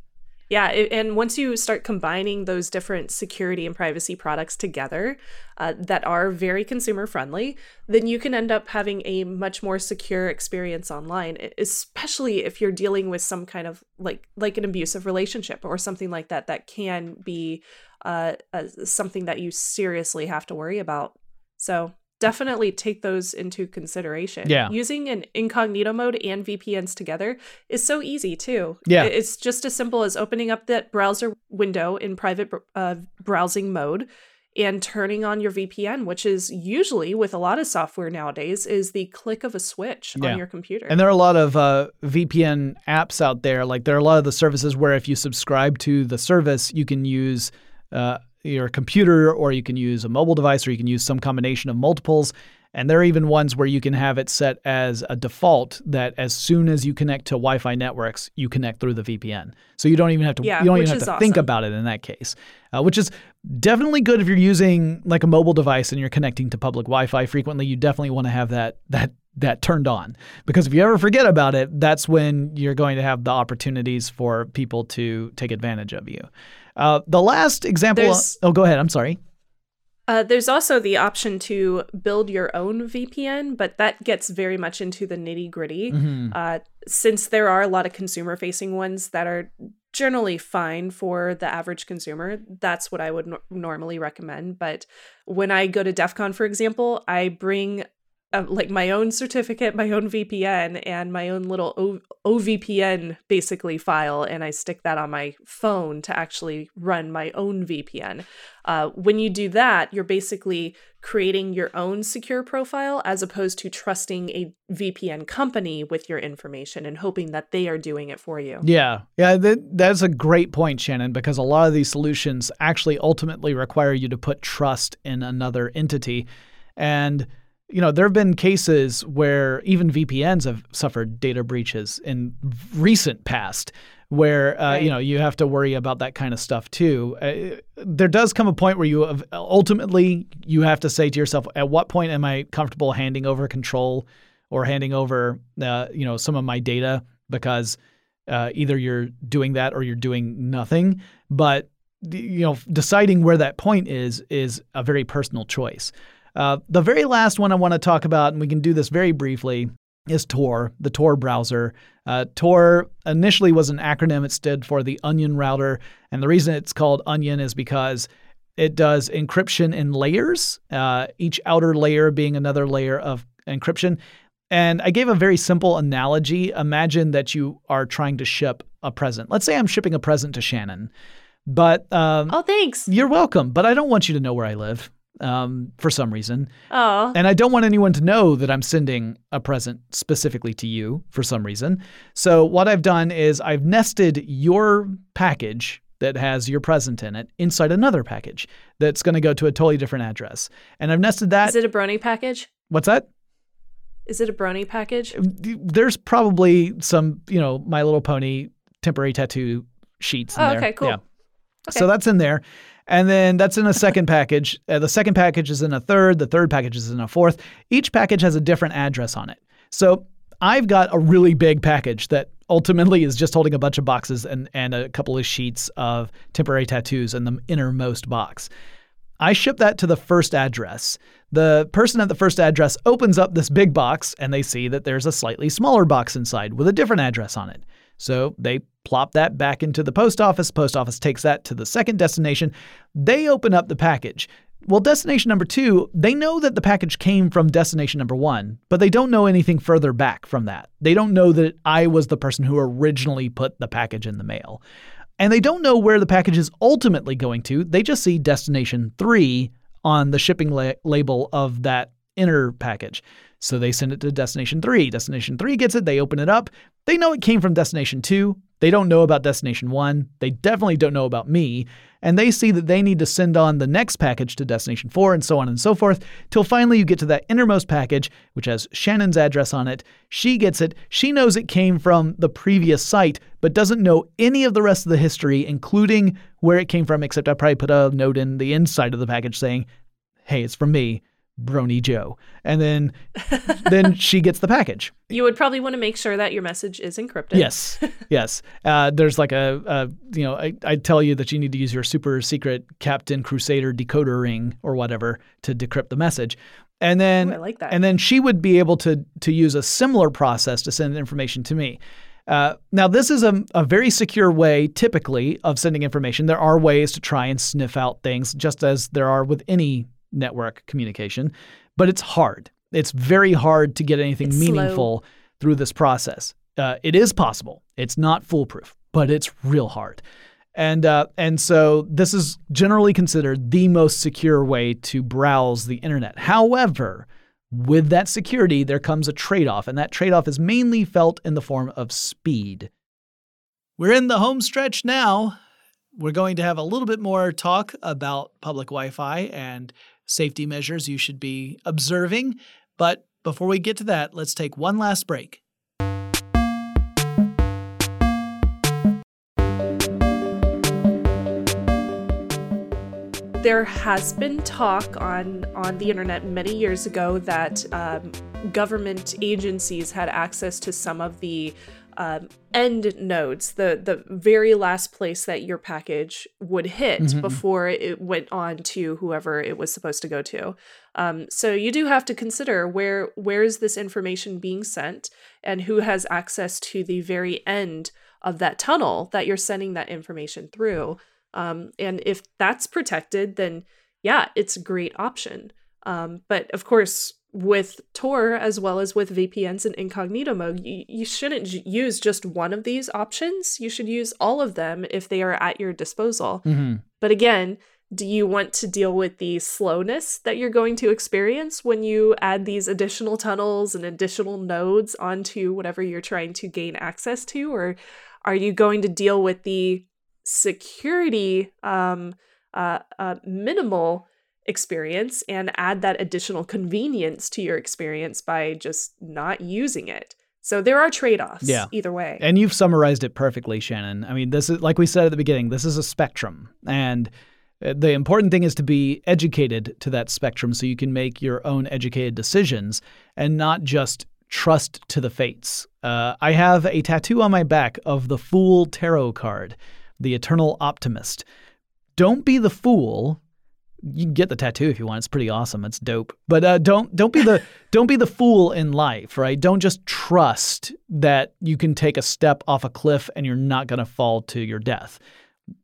yeah, and once you start combining those different security and privacy products together uh, that are very consumer friendly, then you can end up having a much more secure experience online, especially if you're dealing with some kind of like like an abusive relationship or something like that that can be uh, uh, something that you seriously have to worry about. So definitely take those into consideration. Yeah. Using an incognito mode and VPNs together is so easy too. Yeah. It's just as simple as opening up that browser window in private uh, browsing mode and turning on your VPN, which is usually with a lot of software nowadays is the click of a switch yeah. on your computer. And there are a lot of uh, VPN apps out there. Like there are a lot of the services where if you subscribe to the service, you can use uh, your computer, or you can use a mobile device, or you can use some combination of multiples. And there are even ones where you can have it set as a default that as soon as you connect to Wi-Fi networks, you connect through the VPN. So you don't even have to yeah, you don't even have to awesome. think about it in that case, uh, which is definitely good if you're using like a mobile device and you're connecting to public Wi-Fi frequently. You definitely want to have that that that turned on because if you ever forget about it, that's when you're going to have the opportunities for people to take advantage of you. Uh, the last example. oh, go ahead. I'm sorry. Uh, there's also the option to build your own VPN, but that gets very much into the nitty gritty. Mm-hmm. Uh, since there are a lot of consumer facing ones that are generally fine for the average consumer, that's what I would no- normally recommend. But when I go to DEF CON, for example, I bring uh, like my own certificate, my own VPN, and my own little o- OVPN basically file, and I stick that on my phone to actually run my own VPN. Uh, when you do that, you're basically creating your own secure profile as opposed to trusting a VPN company with your information and hoping that they are doing it for you. Yeah. Yeah. That, that's a great point, Shannon, because a lot of these solutions actually ultimately require you to put trust in another entity. And you know, there have been cases where even VPNs have suffered data breaches in recent past where uh, right. you know you have to worry about that kind of stuff too. Uh, there does come a point where you have, ultimately you have to say to yourself, at what point am I comfortable handing over control or handing over uh, you know some of my data because uh, either you're doing that or you're doing nothing. But you know, deciding where that point is is a very personal choice. Uh, the very last one I want to talk about, and we can do this very briefly, is Tor, the Tor browser. Uh, Tor initially was an acronym. It stood for the Onion Router. And the reason it's called Onion is because it does encryption in layers, uh, each outer layer being another layer of encryption. And I gave a very simple analogy. Imagine that you are trying to ship a present. Let's say I'm shipping a present to Shannon. But um, oh, thanks. You're welcome. But I don't want you to know where I live um, for some reason. Oh. And I don't want anyone to know that I'm sending a present specifically to you for some reason. So what I've done is I've nested your package that has your present in it inside another package that's going to go to a totally different address. And I've nested that. Is it a brony package? What's that? Is it a brony package? There's probably some, you know, My Little Pony temporary tattoo sheets in oh, there. Okay, cool. Yeah. Okay. So that's in there. And then that's in a second package. Uh, the second package is in a third. The third package is in a fourth. Each package has a different address on it. So I've got a really big package that ultimately is just holding a bunch of boxes and, and a couple of sheets of temporary tattoos in the innermost box. I ship that to the first address. The person at the first address opens up this big box and they see that there's a slightly smaller box inside with a different address on it. So they plop that back into the post office. Post office takes that to the second destination. They open up the package. Well, destination number two, they know that the package came from destination number one, but they don't know anything further back from that. They don't know that I was the person who originally put the package in the mail. And they don't know where the package is ultimately going to. They just see destination three on the shipping la- label of that inner package. So they send it to destination three. Destination three gets it, they open it up. They know it came from destination two. They don't know about destination one. They definitely don't know about me. And they see that they need to send on the next package to destination four and so on and so forth, till finally you get to that innermost package, which has Shannon's address on it. She gets it. She knows it came from the previous site, but doesn't know any of the rest of the history, including where it came from, except I probably put a note in the inside of the package saying, hey, it's from me. Brony Joe. And then then (laughs) she gets the package. You would probably want to make sure that your message is encrypted. Yes. (laughs) yes. Uh, there's like a, a, you know, I, I tell you that you need to use your super secret Captain Crusader decoder ring or whatever to decrypt the message. And then Ooh, I like that. And then she would be able to to use a similar process to send information to me. Uh, now, this is a, a very secure way, typically, of sending information. There are ways to try and sniff out things, just as there are with any network communication, but it's hard. It's very hard to get anything it's meaningful slow. through this process. Uh, it is possible. It's not foolproof, but it's real hard. And uh, and so this is generally considered the most secure way to browse the internet. However, with that security, there comes a trade-off, and that trade-off is mainly felt in the form of speed. We're in the home stretch now. We're going to have a little bit more talk about public Wi-Fi and safety measures you should be observing. But before we get to that, let's take one last break. There has been talk on on the internet many years ago that um, government agencies had access to some of the um, end nodes, the the very last place that your package would hit mm-hmm. before it went on to whoever it was supposed to go to. Um, so you do have to consider where where is this information being sent and who has access to the very end of that tunnel that you're sending that information through. Um, and if that's protected, then yeah, it's a great option. Um, but of course, with Tor as well as with VPNs and incognito mode, you, you shouldn't j- use just one of these options. You should use all of them if they are at your disposal. Mm-hmm. But again, do you want to deal with the slowness that you're going to experience when you add these additional tunnels and additional nodes onto whatever you're trying to gain access to? Or are you going to deal with the security um, uh, uh, minimal experience and add that additional convenience to your experience by just not using it? So there are trade offs Yeah. either way. And you've summarized it perfectly, Shannon. I mean, this is like we said at the beginning, this is a spectrum. And uh, the important thing is to be educated to that spectrum so you can make your own educated decisions and not just trust to the fates. Uh, I have a tattoo on my back of the Fool Tarot card, the Eternal Optimist. Don't be the fool. You can get the tattoo if you want. It's pretty awesome. It's dope. But uh, don't don't be the (laughs) don't be the fool in life, right? Don't just trust that you can take a step off a cliff and you're not going to fall to your death.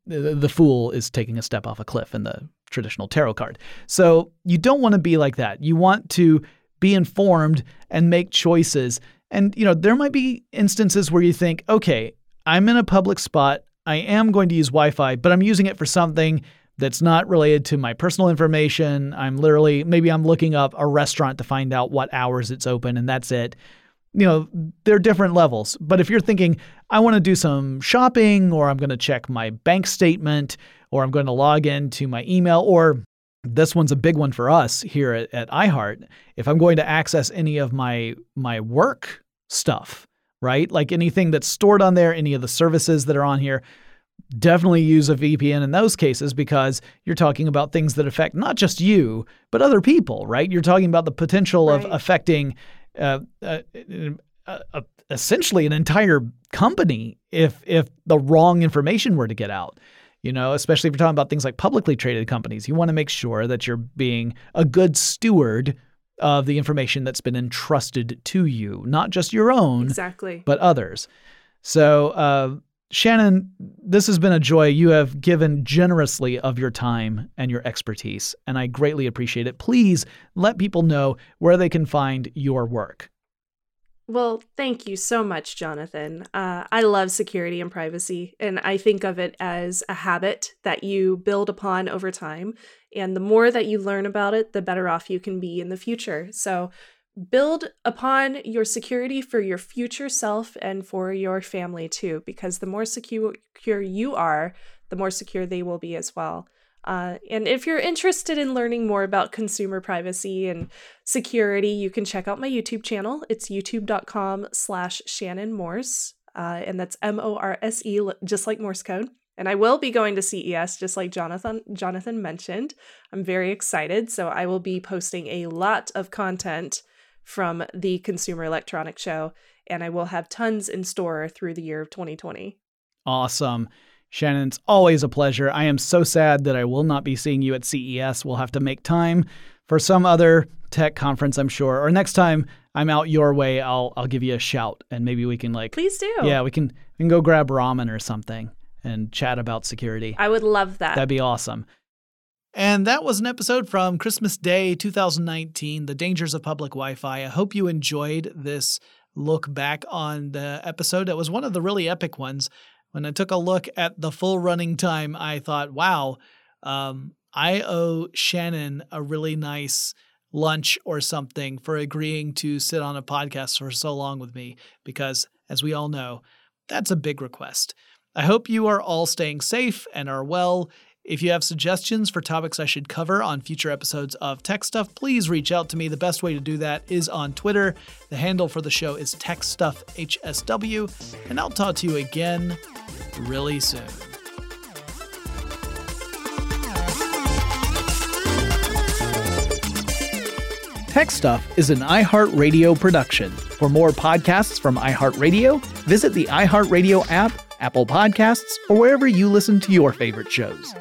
The, the fool is taking a step off a cliff in the traditional tarot card. So you don't want to be like that. You want to be informed and make choices. And you know, there might be instances where you think, okay, I'm in a public spot. I am going to use Wi-Fi, but I'm using it for something that's not related to my personal information. I'm literally maybe I'm looking up a restaurant to find out what hours it's open and that's it. You know, they're different levels. But if you're thinking I want to do some shopping or I'm going to check my bank statement or I'm going to log into my email or this one's a big one for us here at, at iHeart. If I'm going to access any of my my work stuff, right? Like anything that's stored on there, any of the services that are on here, definitely use a VPN in those cases because you're talking about things that affect not just you, but other people, right? You're talking about the potential of affecting uh, uh, uh, uh, essentially an entire company if if the wrong information were to get out. You know, especially if you're talking about things like publicly traded companies, you want to make sure that you're being a good steward of the information that's been entrusted to you, not just your own, exactly. but others. So, uh, Shannon, this has been a joy. You have given generously of your time and your expertise, and I greatly appreciate it. Please let people know where they can find your work. Well, thank you so much, Jonathan. Uh, I love security and privacy, and I think of it as a habit that you build upon over time. And the more that you learn about it, the better off you can be in the future. So, build upon your security for your future self and for your family too, because the more secure you are, the more secure they will be as well. Uh, and if you're interested in learning more about consumer privacy and security, you can check out my YouTube channel. It's youtube.com slash Shannon Morse. Uh, and that's M-O-R-S-E, just like Morse code. And I will be going to CES, just like Jonathan Jonathan mentioned. I'm very excited. So I will be posting a lot of content from the Consumer Electronics Show, and I will have tons in store through the year of 2020. Awesome. Shannon, it's always a pleasure. I am so sad that I will not be seeing you at CES. We'll have to make time for some other tech conference, I'm sure. Or next time I'm out your way, I'll I'll give you a shout and maybe we can like Please do. Yeah, we can we can go grab ramen or something and chat about security. I would love that. That'd be awesome. And that was an episode from Christmas Day 2019, The Dangers of Public Wi Fi. I hope you enjoyed this look back on the episode. It was one of the really epic ones. When I took a look at the full running time, I thought, wow, um, I owe Shannon a really nice lunch or something for agreeing to sit on a podcast for so long with me, because as we all know, that's a big request. I hope you are all staying safe and are well. If you have suggestions for topics I should cover on future episodes of Tech Stuff, please reach out to me. The best way to do that is on Twitter. The handle for the show is TechStuffHSW, and I'll talk to you again really soon. Tech Stuff is an iHeartRadio production. For more podcasts from iHeartRadio, visit the iHeartRadio app, Apple Podcasts, or wherever you listen to your favorite shows.